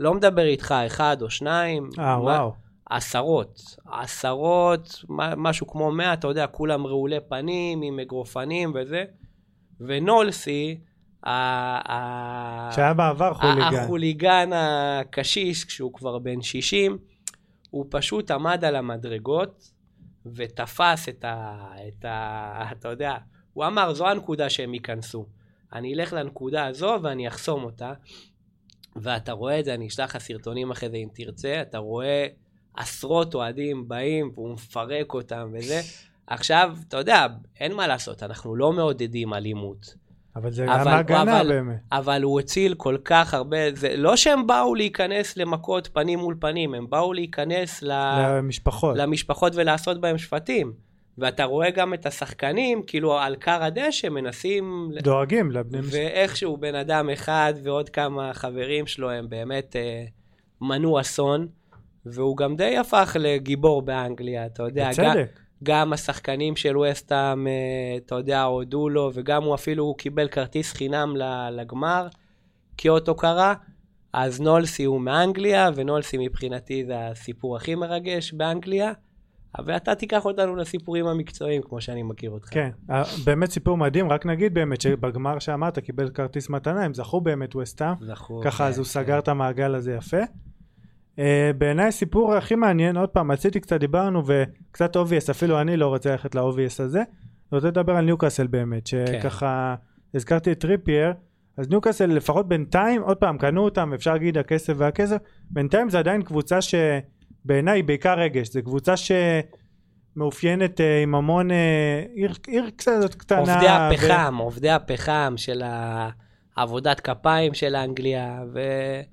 לא מדבר איתך אחד או שניים. אה, מה- וואו. עשרות, עשרות, משהו כמו מאה, אתה יודע, כולם רעולי פנים, עם אגרופנים וזה. ונולסי, שהיה בעבר חוליגן. החוליגן הקשיש, כשהוא כבר בן 60, הוא פשוט עמד על המדרגות ותפס את ה... את ה... אתה יודע, הוא אמר, זו הנקודה שהם ייכנסו. אני אלך לנקודה הזו ואני אחסום אותה. ואתה רואה את זה, אני אשלח לך סרטונים אחרי זה אם תרצה, אתה רואה עשרות אוהדים באים והוא מפרק אותם וזה. עכשיו, אתה יודע, אין מה לעשות, אנחנו לא מעודדים אלימות. אבל זה אבל- גם הגנה אבל- באמת. אבל הוא הציל כל כך הרבה, זה לא שהם באו להיכנס למכות פנים מול פנים, הם באו להיכנס ל... למשפחות. למשפחות ולעשות בהם שפטים. ואתה רואה גם את השחקנים, כאילו על כר הדשא מנסים... דואגים לבני משפחות. ואיכשהו בן אדם אחד ועוד כמה חברים שלו הם באמת אה, מנעו אסון, והוא גם די הפך לגיבור באנגליה, אתה יודע. גם, בצדק. גם השחקנים של וסטאם, אה, אתה יודע, הודו לו, וגם הוא אפילו הוא קיבל כרטיס חינם לגמר, כאותו קרה. אז נולסי הוא מאנגליה, ונולסי מבחינתי זה הסיפור הכי מרגש באנגליה. ואתה תיקח אותנו לסיפורים המקצועיים, כמו שאני מכיר אותך. כן, אה, באמת סיפור מדהים, רק נגיד באמת שבגמר שאמרת קיבל כרטיס מתנה, הם זכו באמת וסטהאם, זכור. ככה כן, אז הוא כן. סגר את המעגל הזה יפה. אה, בעיניי הסיפור הכי מעניין, עוד פעם, על סיטי קצת דיברנו וקצת obvious, אפילו אני לא רוצה ללכת ל obvious הזה. אני רוצה לדבר על ניוקאסל באמת, כן. שככה הזכרתי את טריפייר, אז ניוקאסל לפחות בינתיים, עוד פעם, קנו אותם, אפשר להגיד הכסף והכסף, בינתיים זה עדיין קבוצה שבעיניי היא בעיקר רגש, זו קבוצה שמאופיינת אה, עם המון, אה, עיר, עיר קצת קטנה. עובדי ו- הפחם, עובדי הפחם של העבודת כפיים של אנגליה, ו...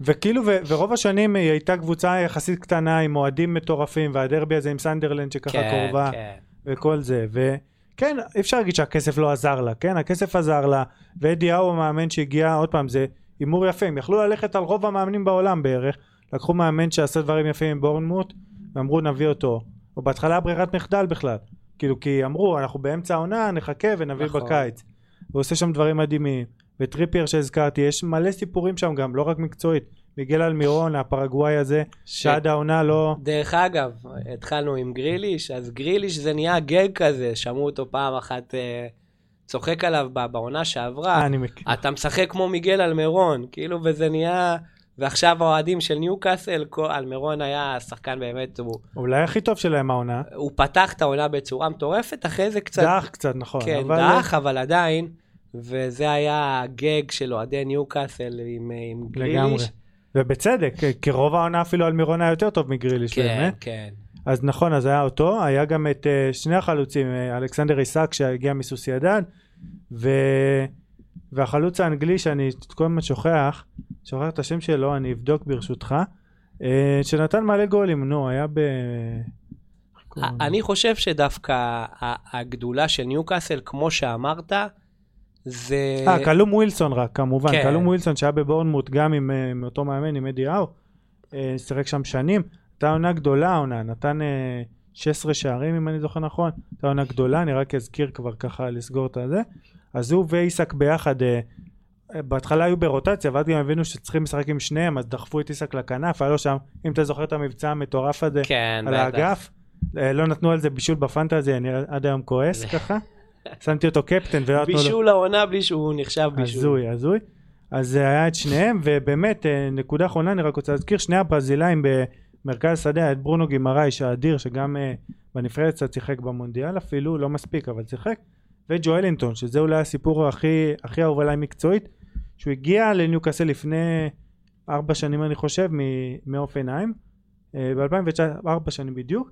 וכאילו ו- ורוב השנים היא הייתה קבוצה יחסית קטנה עם אוהדים מטורפים והדרבי הזה עם סנדרלנד שככה כן, קרובה כן. וכל זה וכן אי אפשר להגיד שהכסף לא עזר לה כן הכסף עזר לה ואדי האו המאמן שהגיע עוד פעם זה הימור יפה הם יכלו ללכת על רוב המאמנים בעולם בערך לקחו מאמן שעשה דברים יפים עם בורנמוט ואמרו נביא אותו. או בהתחלה ברירת מחדל בכלל. כאילו כי אמרו אנחנו באמצע העונה נחכה ונביא נכון. בקיץ. הוא עושה שם דברים מדהימים. וטריפייר שהזכרתי יש מלא סיפורים שם גם לא רק מקצועית. מיגל אלמירון הפרגוואי הזה ש- שעד העונה לא דרך אגב, התחלנו עם גריליש, אז גריליש זה נהיה gag כזה, שמעו אותו פעם אחת אה, צוחק עליו בעונה שעברה. אני מכיר. אתה משחק כמו מיגל אלמירון, כאילו, וזה נהיה... ועכשיו האוהדים של ניוקאסל, כל- אלמירון היה שחקן באמת, הוא, אולי הכי טוב שלהם העונה הוא פתח את העונה בצורה מטורפת, אחרי זה קצת... דח קצת נכון כן, אבל דח, אבל עדיין, וזה היה הגג של אוהדי ניוקאסל עם, עם לגמרי גריליש. ובצדק כי רוב העונה אפילו אלמירון היה יותר טוב מגריליש כן, באמת כן. אז נכון אז היה אותו היה גם את uh, שני החלוצים uh, אלכסנדר עיסק שהגיע מסוסיידד ו... והחלוץ האנגלי שאני כל הזמן שוכח שוכח את השם שלו אני אבדוק ברשותך uh, שנתן מלא גולים נו היה ב... לו? אני חושב שדווקא הגדולה של ניוקאסל, כמו שאמרת, זה... אה, קלום ווילסון רק, כמובן. כן. קלום ווילסון שהיה בבורנמוט גם עם, אה, עם אותו מאמן, עם אדי האו, אה, שיחק שם שנים. הייתה עונה גדולה העונה, נתן אה, 16 שערים אם אני זוכר נכון. הייתה עונה גדולה, אני רק אזכיר כבר ככה לסגור את הזה. אז הוא ואיסק ביחד, אה, אה, בהתחלה היו ברוטציה, ואז גם הבינו שצריכים לשחק עם שניהם, אז דחפו את איסק לכנף, היה לו שם, אם אתה זוכר את המבצע המטורף הזה, כן, על. האגף. אה, לא נתנו על זה בישול בפנטזי, אני עד היום כועס ככה. שמתי אותו קפטן ולא נתנו לו... בישול העונה בלי שהוא נחשב בישול. הזוי, הזוי. אז זה היה את שניהם, ובאמת, אה, נקודה אחרונה, אני רק רוצה להזכיר, שני הברזילאים במרכז השדה, את ברונו גימרייש האדיר, שגם אה, בנבחרת קצת שיחק במונדיאל אפילו, לא מספיק, אבל שיחק, וג'ואלינטון, שזה אולי הסיפור הכי, הכי אהוב עליי מקצועית, שהוא הגיע לניוקאסל לפני ארבע שנים, אני חושב, מאופנהיים, ב-2019, ארבע שנים בדיוק,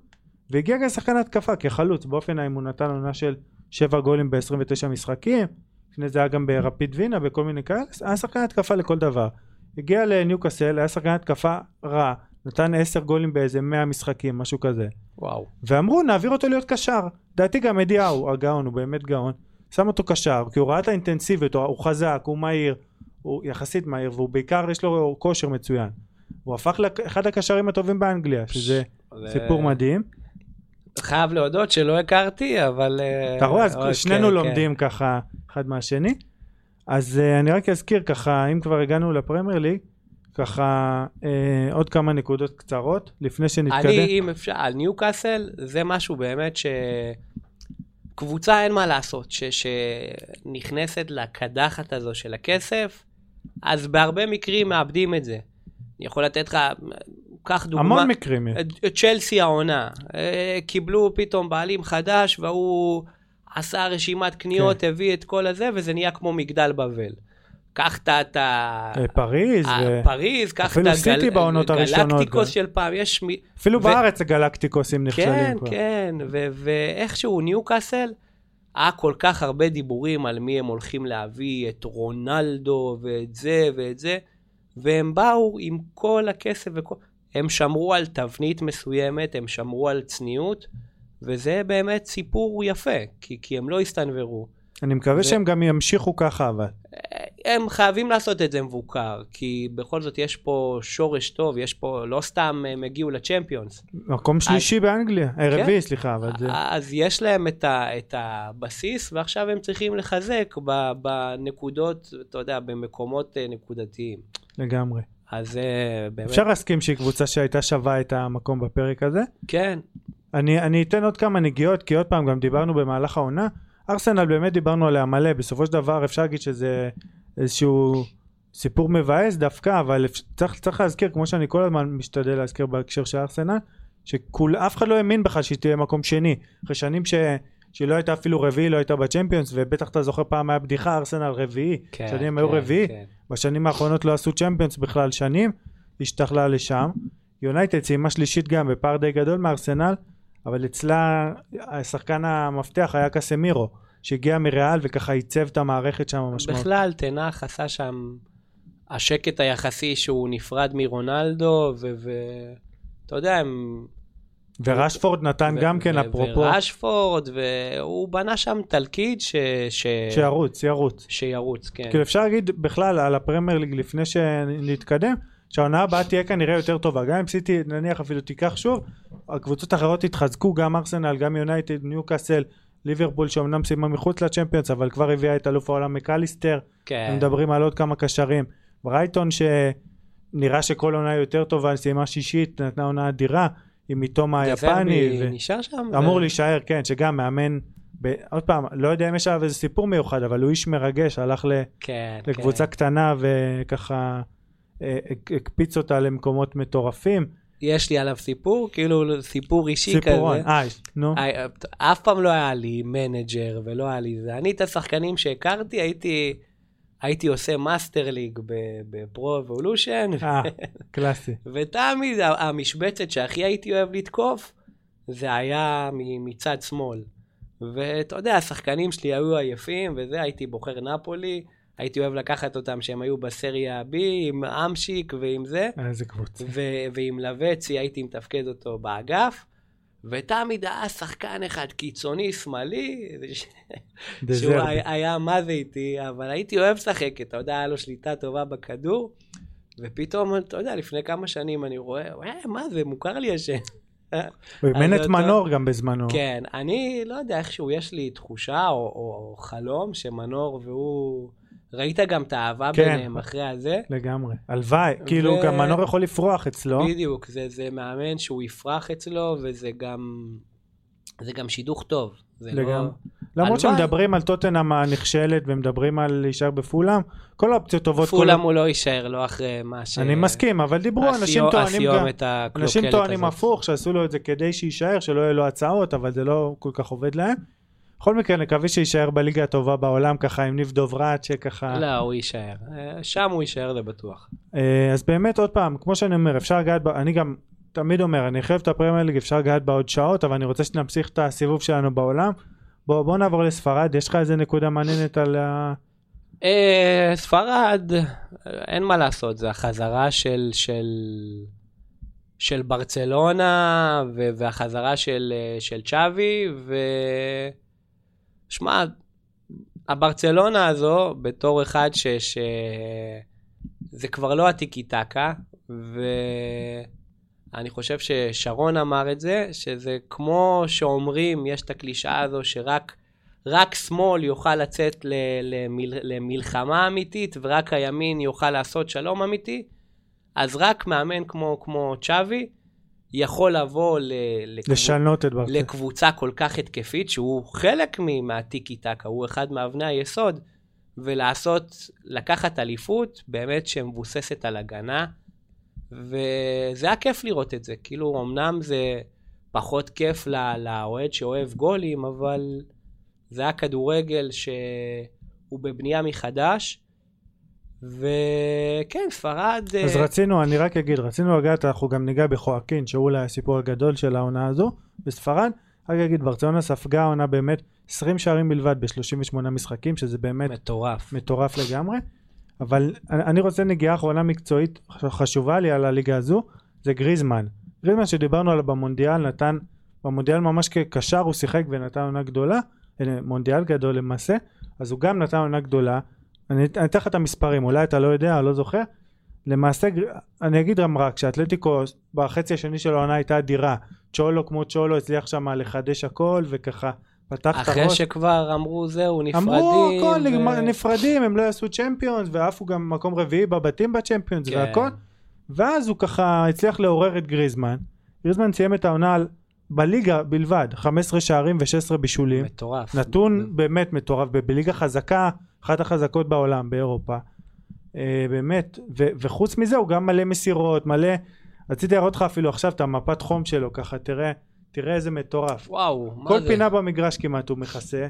והגיע כשחקן התקפה, כחלוץ, באופנהיים הוא נתן עונה של שבע גולים ב-29 משחקים, לפני זה היה גם ברפיד וינה וכל מיני כאלה, היה שחקן התקפה לכל דבר. הגיע לניוקאסל, היה שחקן התקפה רע, נתן עשר גולים באיזה 100 משחקים, משהו כזה. וואו. ואמרו נעביר אותו להיות קשר. לדעתי גם אדי האו, הגאון, הוא באמת גאון. שם אותו קשר, כי הוא ראה את האינטנסיביות, הוא חזק, הוא מהיר, הוא יחסית מהיר, והוא בעיקר יש לו כושר מצוין. הוא הפך לאחד הקשרים הטובים באנגליה, שזה זה- סיפור מדהים. חייב להודות שלא הכרתי, אבל... אה, אתה רואה, אז אוקיי, שנינו כן. לומדים ככה אחד מהשני. אז אה, אני רק אזכיר ככה, אם כבר הגענו לפרמייר ליג, ככה אה, עוד כמה נקודות קצרות, לפני שנתקדם. אני, אם אפשר, על ניוקאסל, זה משהו באמת ש... קבוצה אין מה לעשות, ש... שנכנסת לקדחת הזו של הכסף, אז בהרבה מקרים מאבדים את זה. אני יכול לתת לך, קח דוגמה. המון מקרים צ'לסי העונה, אה, קיבלו פתאום בעלים חדש והוא עשה רשימת קניות, כן. הביא את כל הזה וזה נהיה כמו מגדל בבל. קח את ה-. אה, פריז, ו- פריז, קח את אפילו סיטי בעונות הראשונות גם. הגלקטיקוס של פעם, יש... אפילו ו- בארץ הגלקטיקוסים כן, נכשלים כבר. כן, ואיכשהו ניוקאסל, היה כל כך הרבה דיבורים על מי הם הולכים להביא, את רונלדו ואת זה ואת זה, והם באו עם כל הכסף וכל... הם שמרו על תבנית מסוימת, הם שמרו על צניעות, וזה באמת סיפור יפה, כי, כי הם לא הסתנוורו. אני מקווה ו- שהם גם ימשיכו ככה, אבל. הם חייבים לעשות את זה מבוקר, כי בכל זאת יש פה שורש טוב, יש פה, לא סתם הם הגיעו לצ'מפיונס. מקום שלישי באנגליה, אה, כן. רביעי, סליחה, אבל זה... אז יש להם את, ה, את הבסיס, ועכשיו הם צריכים לחזק בנקודות, אתה יודע, במקומות אה, נקודתיים. לגמרי. אז אה, באמת, אפשר להסכים שהיא קבוצה שהייתה שווה את המקום בפרק הזה. כן, אני, אני אתן עוד כמה נגיעות, כי עוד פעם, גם דיברנו במהלך העונה. ארסנל באמת דיברנו עליה מלא, בסופו של דבר אפשר להגיד שזה איזשהו סיפור מבאס דווקא, אבל צריך, צריך להזכיר, כמו שאני כל הזמן משתדל להזכיר בהקשר של ארסנל, שאף אחד לא האמין בכלל שהיא תהיה מקום שני. אחרי שנים ש... שהיא לא הייתה אפילו רביעי, לא הייתה בצ'מפיונס, ובטח אתה זוכר פעם היה בדיחה, ארסנל רביעי, כן. שנים היו כן, רביעי, כן. בשנים האחרונות לא עשו צ'מפיונס בכלל שנים, השתכלה לשם. יונייטד סיימה שלישית גם בפער די גדול מארסנל, אבל אצלה השחקן המפתח היה קסמירו, שהגיע מריאל וככה עיצב את המערכת שם משמעות. בכלל, תנח עשה שם השקט היחסי שהוא נפרד מרונלדו, ואתה יודע, הם... ורשפורד נתן ו- גם כן, ו- אפרופו, ורשפורד, והוא בנה שם תלכיד ש... ש... שירוץ, ירוץ. שירוץ, כן. כאילו אפשר להגיד בכלל על הפרמייר ליג לפני שנתקדם, שהעונה הבאה תהיה כנראה יותר טובה. גם אם סיטי נניח אפילו תיקח שוב, הקבוצות האחרות יתחזקו, גם ארסנל, גם יונייטד, ניוקאסל, ליברפול שאומנם סיימה מחוץ לצ'מפיונס, אבל כבר הביאה את אלוף העולם מקליסטר. כן. מדברים על עוד כמה קשרים. ברייטון שנראה שכל עונה יותר טובה, סיימה שישית, נתנה עונה אדירה, עם מתומה היפני. דזרבי ו- נשאר שם? אמור ו- להישאר, כן, שגם מאמן, ב... עוד פעם, לא יודע אם יש עליו איזה סיפור מיוחד, אבל הוא איש מרגש, הלך ל... כן, לקבוצה כן. קטנה וככה אה, הק- הקפיץ אותה למקומות מטורפים. יש לי עליו סיפור, כאילו סיפור אישי סיפורון, כזה. אה, נו, אה, אף פעם לא היה לי מנג'ר ולא היה לי זה. אני את השחקנים שהכרתי הייתי, הייתי עושה Master League ב Pro Evolution, אה, קלאסי. ותמיד המשבצת שהכי הייתי אוהב לתקוף, זה היה מצד שמאל. ואתה יודע, השחקנים שלי היו עייפים, וזה, הייתי בוחר נפולי, הייתי אוהב לקחת אותם שהם היו בסריה B, עם אמשיק ועם זה. אה, איזה קבוצה. ו- ועם לבצי הייתי מתפקד אותו באגף, ותמיד היה שחקן אחד קיצוני שמאלי, ש- שהוא. היה, היה מה זה איתי, אבל הייתי אוהב לשחק, אתה יודע, היה לו שליטה טובה בכדור, ופתאום, אתה יודע, לפני כמה שנים אני רואה, "וואי, מה זה, מוכר לי השם. הוא אימן את מנור גם בזמנו. כן, אני לא יודע, איכשהו יש לי תחושה או, או, או חלום שמנור והוא... ראית גם את האהבה כן. ביניהם אחרי הזה? לגמרי. הלוואי, כאילו ו- גם מנור יכול לפרוח אצלו. בדיוק, זה, זה מאמן שהוא יפרח אצלו, וזה גם, זה גם שידוך טוב. זה לגמרי. לא... למרות. שמדברים על טוטנאם הנכשלת ומדברים על להישאר בפולאם, כל האופציות טובות. כל פולאם ה- הוא לא יישאר, לא אחרי מה ש... אני מסכים, אבל דיברו, אנשים הסיו- טוענים גם. אנשים טוענים. הפוך, שעשו לו את זה כדי שיישאר, שלא יהיו לו הצעות, אבל זה לא כל כך עובד להם. בכל מקרה, נקווה שיישאר בליגה הטובה בעולם, ככה עם ניב דוברת, שככה... לא, הוא יישאר. אה, שם הוא יישאר, זה בטוח. אה, אז באמת, עוד פעם, כמו שאני אומר, אפשר לגעת, אני גם תמיד אומר, אני חייב את הפרמייר ליג, אפשר לגעת בה עוד שעות, אבל אני רוצה שנמשיך את הסיבוב שלנו בעולם. בוא, בוא נעבור לספרד, יש לך איזה נקודה מעניינת על ה... אה, ספרד, אין מה לעשות, זה החזרה של, של, של ברצלונה והחזרה של, של צ'אבי, ו... שמע, הברצלונה הזו, בתור אחד ש... ש... זה כבר לא הטיקי טקה, ואני חושב ששרון אמר את זה, שזה כמו שאומרים, יש את הקלישאה הזו שרק רק שמאל יוכל לצאת ל... למל... למלחמה אמיתית, ורק הימין יוכל לעשות שלום אמיתי, אז רק מאמן כמו, כמו צ'אבי, יכול לבוא ל... לשנות את ברצלונה. לקבוצה כל כך התקפית, שהוא חלק מהטיקי טקה, הוא אחד מאבני היסוד, ולעשות, לקחת אליפות באמת שמבוססת על הגנה, וזה היה כיף לראות את זה. כאילו, אמנם זה פחות כיף לאוהד שאוהב גולים, אבל זה היה כדורגל שהוא בבנייה מחדש. וכן, ספרד... אז uh... רצינו, אני רק אגיד, רצינו לגעת, אנחנו גם ניגע בחואקין, שהוא אולי הסיפור הגדול של העונה הזו, בספרד. רק אגיד, ברצלונה ספגה העונה באמת 20 שערים בלבד ב-38 משחקים, שזה באמת... מטורף. מטורף לגמרי. אבל אני רוצה נגיעה אחרונה מקצועית חשובה לי על הליגה הזו, זה גריזמן. גריזמן שדיברנו עליו במונדיאל, נתן, במונדיאל ממש כקשר הוא שיחק ונתן עונה גדולה, מונדיאל גדול למעשה, אז הוא גם נתן עונה גדולה. אני אתן לך את המספרים, אולי אתה לא יודע, לא זוכר. למעשה, אני אגיד גם רק שאתלטיקו בחצי השני של העונה הייתה אדירה. צ'ולו כמו צ'ולו הצליח שם לחדש הכל וככה פתח את הראש. אחרי שכבר אמרו זהו, נפרדים. אמרו הכל, ו... נפרדים, הם לא יעשו צ'מפיונס, ועפו גם מקום רביעי בבתים בצ'מפיונס כן. והכל. ואז הוא ככה הצליח לעורר את גריזמן. גריזמן סיים את העונה על בליגה בלבד, 15 שערים ו-16 בישולים. מטורף. נתון. באמת מטורף, בליגה חזקה, אחת החזקות בעולם, באירופה. אה, באמת, ו- וחוץ מזה הוא גם מלא מסירות, מלא... רציתי להראות לך אפילו עכשיו את המפת חום שלו, ככה תראה, תראה איזה מטורף. וואו, כל זה? פינה במגרש כמעט הוא מכסה,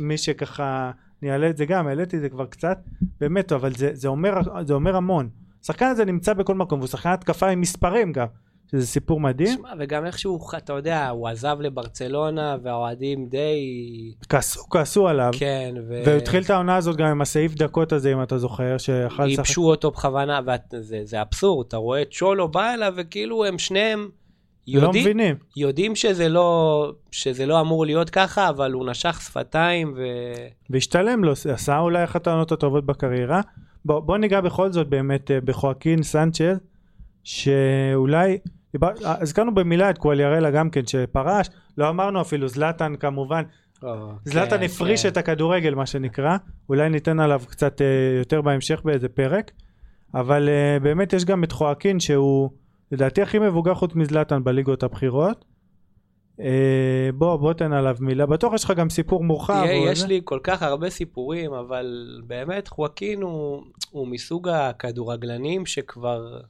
מי שככה, אני אעלה את זה גם, העליתי את זה כבר קצת, באמת, אבל זה, זה, אומר, זה אומר המון. השחקן הזה נמצא בכל מקום, והוא שחקן התקפה עם מספרים גם. שזה סיפור מדהים. שמע, וגם איכשהו, אתה יודע, הוא עזב לברצלונה, והאוהדים די... כעסו, כעסו עליו. כן, ו... והוא התחיל את העונה הזאת גם עם הסעיף דקות הזה, אם אתה זוכר, שיכל לשחק. ייבשו אותו בכוונה, וזה אבסורד, אתה רואה את צ'ולו בא אליו, וכאילו הם שניהם... לא יודעים, לא מבינים. יודעים שזה לא, שזה לא אמור להיות ככה, אבל הוא נשך שפתיים ו... והשתלם לו, עשה אולי אחת העונות הטובות בקריירה. בוא, בוא ניגע בכל זאת באמת אה, בחואקין סנצ'ז, שאולי הזכרנו במילה את קואליארלה גם כן שפרש, לא אמרנו אפילו זלאטן כמובן, oh, זלאטן כן, הפריש כן. את הכדורגל מה שנקרא, אולי ניתן עליו קצת uh, יותר בהמשך באיזה פרק, אבל uh, באמת יש גם את חואקין שהוא לדעתי הכי מבוגר חוץ מזלאטן בליגות הבכירות. Uh, בוא בוא תן עליו מילה בטוח יש לך גם סיפור מורחב. יש זה? לי כל כך הרבה סיפורים אבל באמת חואקין הוא, הוא מסוג הכדורגלנים שכבר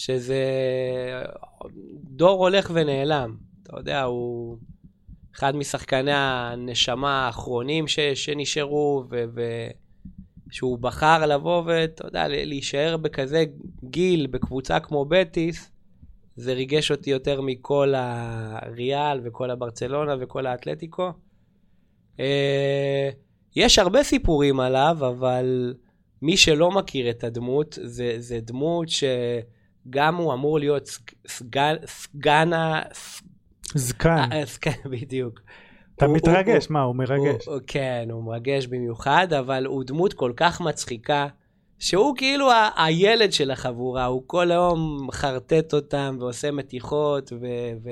שזה דור הולך ונעלם. אתה יודע, הוא אחד משחקני הנשמה האחרונים ש, שנשארו, ושהוא בחר לבוא ואתה יודע, להישאר בכזה גיל, בקבוצה כמו בטיס, זה ריגש אותי יותר מכל הריאל וכל הברצלונה וכל האתלטיקו. אה, יש הרבה סיפורים עליו, אבל מי שלא מכיר את הדמות, זה, זה דמות ש... גם הוא אמור להיות סגן, סגן ה... זקן. אה, זקן, בדיוק. אתה הוא, מתרגש, הוא, מה, הוא מרגש. הוא, כן, הוא מרגש במיוחד, אבל הוא דמות כל כך מצחיקה, שהוא כאילו ה- הילד של החבורה, הוא כל היום מחרטט אותם ועושה מתיחות ו... ו...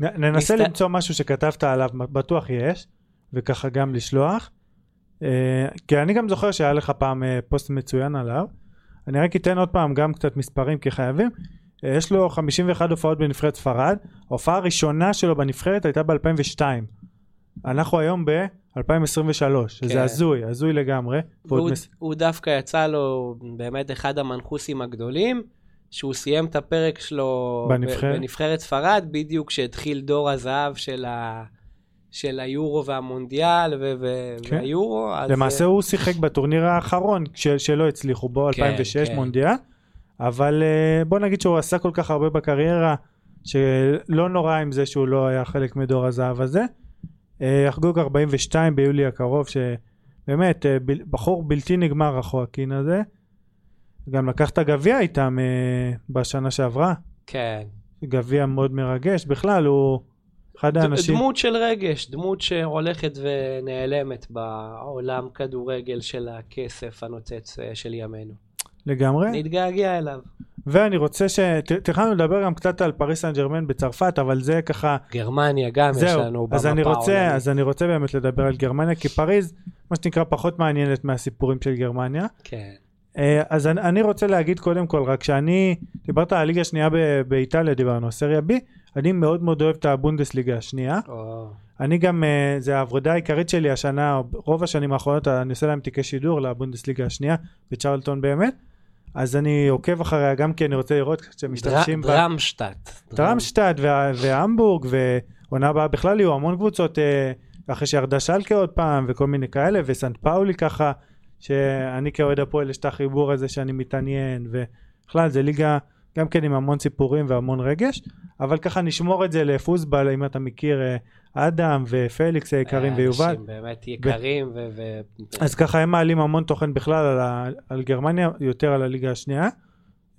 ננסה מסת... למצוא משהו שכתבת עליו, בטוח יש, וככה גם לשלוח. Uh, כי אני גם זוכר שהיה לך פעם uh, פוסט מצוין עליו. אני רק אתן עוד פעם גם קצת מספרים כי חייבים. אה, יש לו 51 הופעות בנבחרת ספרד, ההופעה הראשונה שלו בנבחרת הייתה ב-2002. אנחנו היום ב-2023, כן. שזה הזוי, הזוי לגמרי. והוא מס... הוא דווקא יצא לו באמת אחד המנחוסים הגדולים, שהוא סיים את הפרק שלו בנבחרת, בנבחרת ספרד, בדיוק כשהתחיל דור הזהב של ה... של היורו והמונדיאל ו- ו- כן. והיורו. למעשה הוא שיחק בטורניר האחרון של- שלא הצליחו בו, כן, 2006 כן. מונדיאל, אבל uh, בוא נגיד שהוא עשה כל כך הרבה בקריירה, שלא נורא עם זה שהוא לא היה חלק מדור הזהב הזה. יחגוג 42 ביולי הקרוב, שבאמת בחור בלתי נגמר החואקין הזה. גם לקח את הגביע איתם בשנה שעברה. כן. גביע מאוד מרגש, בכלל הוא... אחד האנשים... דמות של רגש, דמות שהולכת ונעלמת בעולם כדורגל של הכסף הנוצץ אה, של ימינו. לגמרי. נתגעגע אליו. ואני רוצה ש... תכננו לדבר גם קצת על פריס סן ג'רמן בצרפת, אבל זה ככה... גרמניה גם יש זהו, לנו במפה העולמית. אז אני רוצה באמת לדבר על גרמניה, כי פריז, מה שנקרא, פחות מעניינת מהסיפורים של גרמניה. כן. אה, אז אני, אני רוצה להגיד קודם כל, רק שאני, דיברת על הליגה השנייה באיטליה, דיברנו, סריה בי, אני מאוד מאוד אוהב את הבונדסליגה השנייה. או, אני גם, אה, זה העבודה העיקרית שלי השנה, רוב השנים האחרונות, אני עושה להם תיקי שידור לבונדסליגה השנייה, בצ'רלטון באמת. אז אני עוקב אחריה גם כי אני רוצה לראות שמשתמשים דר- דרמשטט. טראמשטד וה- והמבורג ועונה הבאה בכלל יהיו המון קבוצות אה, אחרי שירדה שלקה עוד פעם וכל מיני כאלה וסנט פאולי ככה שאני כאוהד הפועל יש את החיבור הזה שאני מתעניין ובכלל זה ליגה גם כן עם המון סיפורים והמון רגש אבל ככה נשמור את זה לפוסבל אם אתה מכיר אה, אדם ופליקס היקרים אה, ויובל. אנשים באמת יקרים ו... ו- אז ככה הם מעלים המון תוכן בכלל על, ה, על גרמניה, יותר על הליגה השנייה.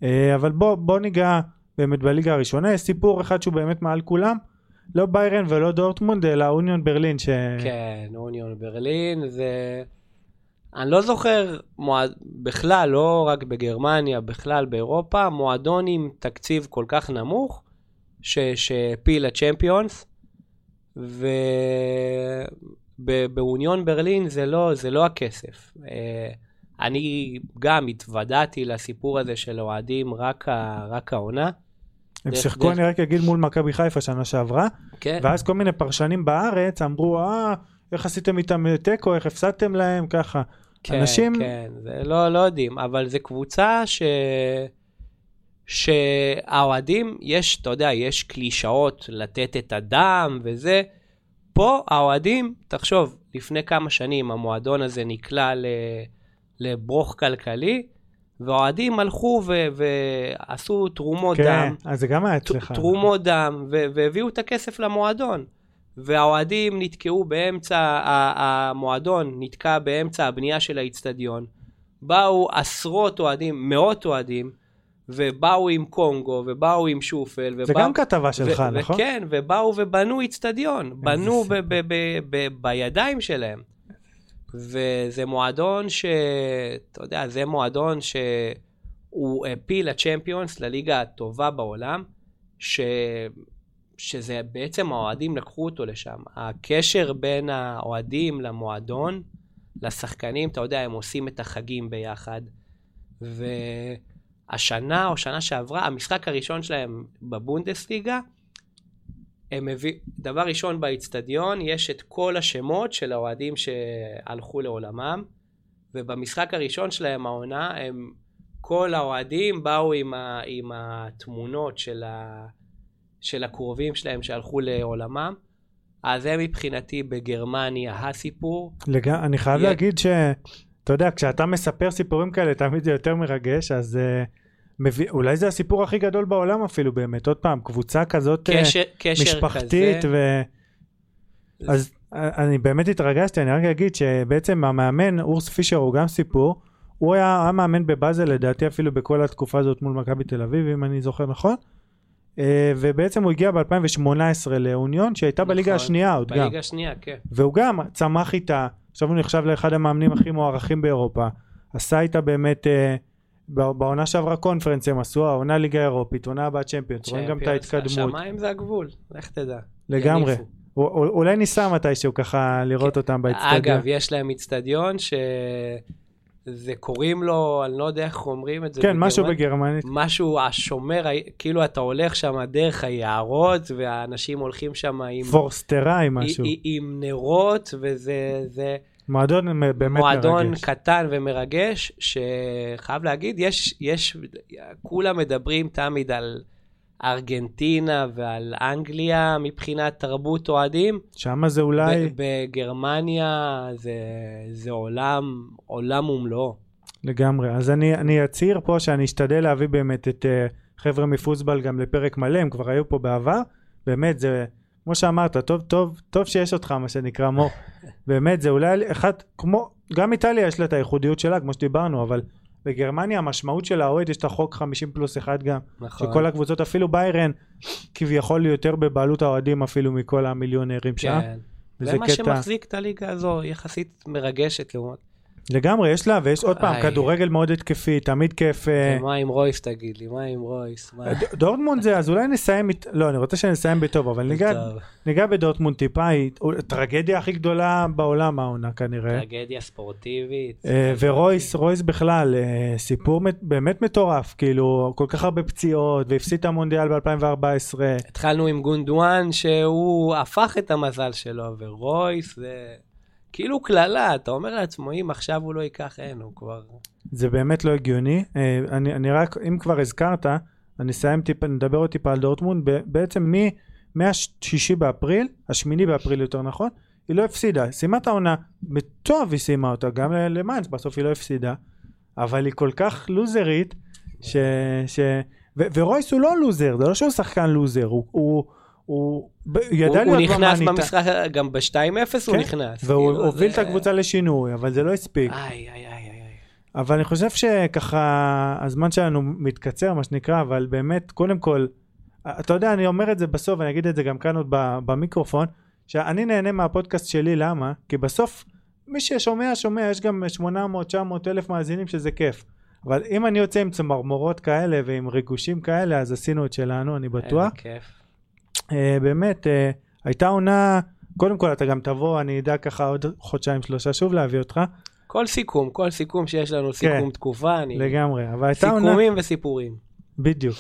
אה, אבל בוא, בוא ניגע באמת בליגה הראשונה, יש סיפור אחד שהוא באמת מעל כולם, לא ביירן ולא דורטמונד, אלא אוניון ברלין, ש... כן, אוניון ברלין, זה... אני לא זוכר מועד... בכלל, לא רק בגרמניה, בכלל באירופה, מועדון עם תקציב כל כך נמוך, ש... שהפיל לצ'מפיונס, ובאוניון ברלין זה לא, זה לא הכסף. אה, אני גם התוודעתי לסיפור הזה של אוהדים רק, ה... רק העונה. הם שיחקו, אני רק אגיד, מול מכבי חיפה שנה שעברה, כן, ואז כל מיני פרשנים בארץ אמרו, אה, איך עשיתם איתם תיקו, איך הפסדתם להם, ככה. כן, אנשים- כן, זה לא, לא יודעים, אבל זו קבוצה ש... שהאוהדים, יש, אתה יודע, יש קלישאות לתת את הדם וזה. פה האוהדים, תחשוב, לפני כמה שנים המועדון הזה נקלע ל... לברוך כלכלי, והאוהדים הלכו ו... ועשו תרומות כן, דם, אז זה גם היה אצלך. תרומות דם, ו- והביאו את הכסף למועדון. והאוהדים נתקעו באמצע, המועדון נתקע באמצע הבנייה של האיצטדיון. באו עשרות אוהדים, מאות אוהדים, ובאו עם קונגו, ובאו עם שופל, ובאו... זה גם כתבה ו- שלך, נכון? וכן, ובאו ובנו איצטדיון, בנו. ב- ב- ב- ב- בידיים שלהם. וזה מועדון ש... אתה יודע, זה מועדון שהוא העפיל לצ'מפיונס, לליגה הטובה בעולם, ש... שזה בעצם האוהדים לקחו אותו לשם. הקשר בין האוהדים למועדון, לשחקנים, אתה יודע, הם עושים את החגים ביחד. והשנה או שנה שעברה, המשחק הראשון שלהם בבונדסליגה, הם הביא... דבר ראשון באיצטדיון, יש את כל השמות של האוהדים שהלכו לעולמם, ובמשחק הראשון שלהם, העונה, הם... כל האוהדים באו עם, ה... עם התמונות של, ה... של הקרובים שלהם שהלכו לעולמם. אז זה מבחינתי בגרמניה הסיפור. לג... אני חייב יהיה- להגיד שאתה יודע, כשאתה מספר סיפורים כאלה, תמיד זה יותר מרגש, אז uh, מביא... אולי זה הסיפור הכי גדול בעולם אפילו באמת. עוד פעם, קבוצה כזאת אה, קשר, קשר משפחתית, כזה. ו... אז אה, אני באמת התרגשתי, אני רק אגיד שבעצם המאמן, אורס פישר, הוא גם סיפור. הוא היה, היה מאמן בבאזל לדעתי אפילו בכל התקופה הזאת מול מכבי תל אביב, אם אני זוכר נכון. אה, ובעצם הוא הגיע ב-2018 לאוניון, שהייתה בליגה נכון, השנייה עוד גם. בליגה השנייה, כן. והוא גם צמח איתה, עכשיו הוא נחשב לאחד המאמנים הכי מוערכים באירופה, עשה איתה באמת, אה, בע- בעונה שעברה קונפרנס הם עשו, העונה ליגה אירופית, עונה הבאה צ'מפיונס, רואים גם את ההתקדמות, השמיים זה הגבול, לך תדע. לגמרי. יניפו. א- א- אולי ניסע מתישהו ככה לראות אותם באצטדיון. כן. אגב, יש להם איצטדיון שזה קוראים לו, אני לא יודע איך אומרים את זה. כן, משהו בגרמנית. משהו, השומר, כאילו אתה הולך שם דרך היערות, והאנשים הולכים שם עם, פורסטראי משהו. עם, עם נרות, וזה זה מועדון באמת מועדון מרגש. קטן ומרגש, שחייב להגיד, יש, יש, כולם מדברים תמיד על ארגנטינה ועל אנגליה מבחינת תרבות אוהדים. שמה זה אולי, בגרמניה זה, זה עולם, עולם ומלואו. לגמרי. אז אני, אני אצהיר פה שאני אשתדל להביא באמת את uh, חבר'ה מפוסבל גם לפרק מלא, הם כבר היו פה בעבר. באמת, זה, כמו שאמרת, טוב, טוב, טוב שיש אותך, מה שנקרא, מור. באמת, זה אולי אחד, כמו, גם איטליה יש לה את הייחודיות שלה, כמו שדיברנו, אבל בגרמניה המשמעות של האוהד יש את החוק 50 פלוס 1 גם, נכון. שכל הקבוצות אפילו ביירן כביכול יותר בבעלות האוהדים אפילו מכל המיליונרים שם. כן. זה מה קטע- שמחזיק את הליגה הזו, יחסית מרגשת לעומת... לגמרי, יש לה, ויש עוד פעם. כדורגל מאוד התקפי, תמיד כיף. אה, מה עם רויס תגיד לי, מה עם רויס? ד- דורטמונד זה, אז אולי נסיים, לא, אני רוצה שנסיים בטוב, אבל ניגע- בדורטמונד טיפה, היא הטרגדיה הכי גדולה בעולם העונה כנראה. טרגדיה ספורטיבית. אה, ורויס, רויס בכלל, אה, סיפור באמת מטורף, כאילו, כל כך הרבה פציעות, והפסיד את המונדיאל ב-2014. התחלנו עם גונדואן שהוא הפך את המזל שלו, ורויס זה כאילו קללה, אתה אומר לעצמך, אם עכשיו הוא לא ייקח, אין, הוא כבר... זה באמת לא הגיוני. אה, אני, אני רק, אם כבר הזכרת, אני אסיים טיפה, נדבר עוד טיפה על דורטמונד. בעצם מ- מהשישי באפריל, השמיני באפריל יותר נכון, היא לא הפסידה. סיימה את העונה, בטוב היא סיימה אותה, גם למיינס בסוף היא לא הפסידה, אבל היא כל כך לוזרית, ש... ש... ו- ורויס הוא לא לוזר, זה לא שהוא שחקן לוזר, הוא... הוא הוא ידע הוא, הוא להיות נכנס במאניטה, במשחק, גם ב-2-0 הוא כן, נכנס. והוא כאילו, הוביל את זה- הקבוצה לשינוי, אבל זה לא הספיק. איי, איי, איי, איי. אבל אני חושב שככה הזמן שלנו מתקצר מה שנקרא אבל באמת קודם כל אתה יודע אני אומר את זה בסוף אני אגיד את זה גם כאן עוד במיקרופון שאני נהנה מהפודקאסט שלי למה כי בסוף מי ששומע שומע יש גם 800 900 אלף מאזינים שזה כיף אבל אם אני יוצא עם צמרמורות כאלה ועם ריגושים כאלה אז עשינו את שלנו אני בטוח איזה כיף. אה, באמת אה, הייתה עונה קודם כל אתה גם תבוא אני אדע ככה עוד חודשיים שלושה שוב להביא אותך כל סיכום, כל סיכום שיש לנו סיכום תקופה, אני... לגמרי אבל הייתה עונה סיכומים וסיפורים. בדיוק.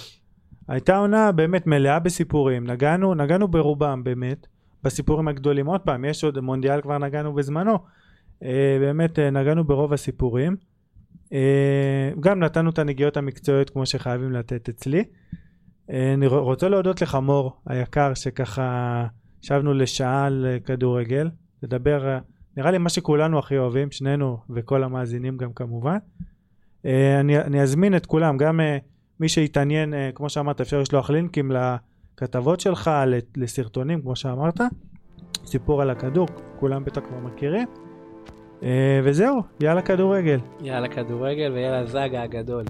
הייתה עונה באמת מלאה בסיפורים, נגענו, נגענו ברובם באמת, בסיפורים הגדולים. עוד פעם, יש עוד מונדיאל כבר נגענו בזמנו, אה, באמת אה, נגענו ברוב הסיפורים. אה, גם נתנו את הנגיעות המקצועיות כמו שחייבים לתת אצלי. אה, אני רוצה להודות לך מור היקר שככה ישבנו לשעה על אה, כדורגל, לדבר, אה, נראה לי מה שכולנו הכי אוהבים, שנינו וכל המאזינים גם כמובן. אני, אני אזמין את כולם, גם מי שיתעניין, אה, כמו שאמרת, אפשר לשלוח לינקים לכתבות שלך, לסרטונים, כמו שאמרת. סיפור על הכדור, כולם בטח כבר מכירים. וזהו, יאללה כדורגל. יאללה כדורגל ויאללה זאגה הגדול.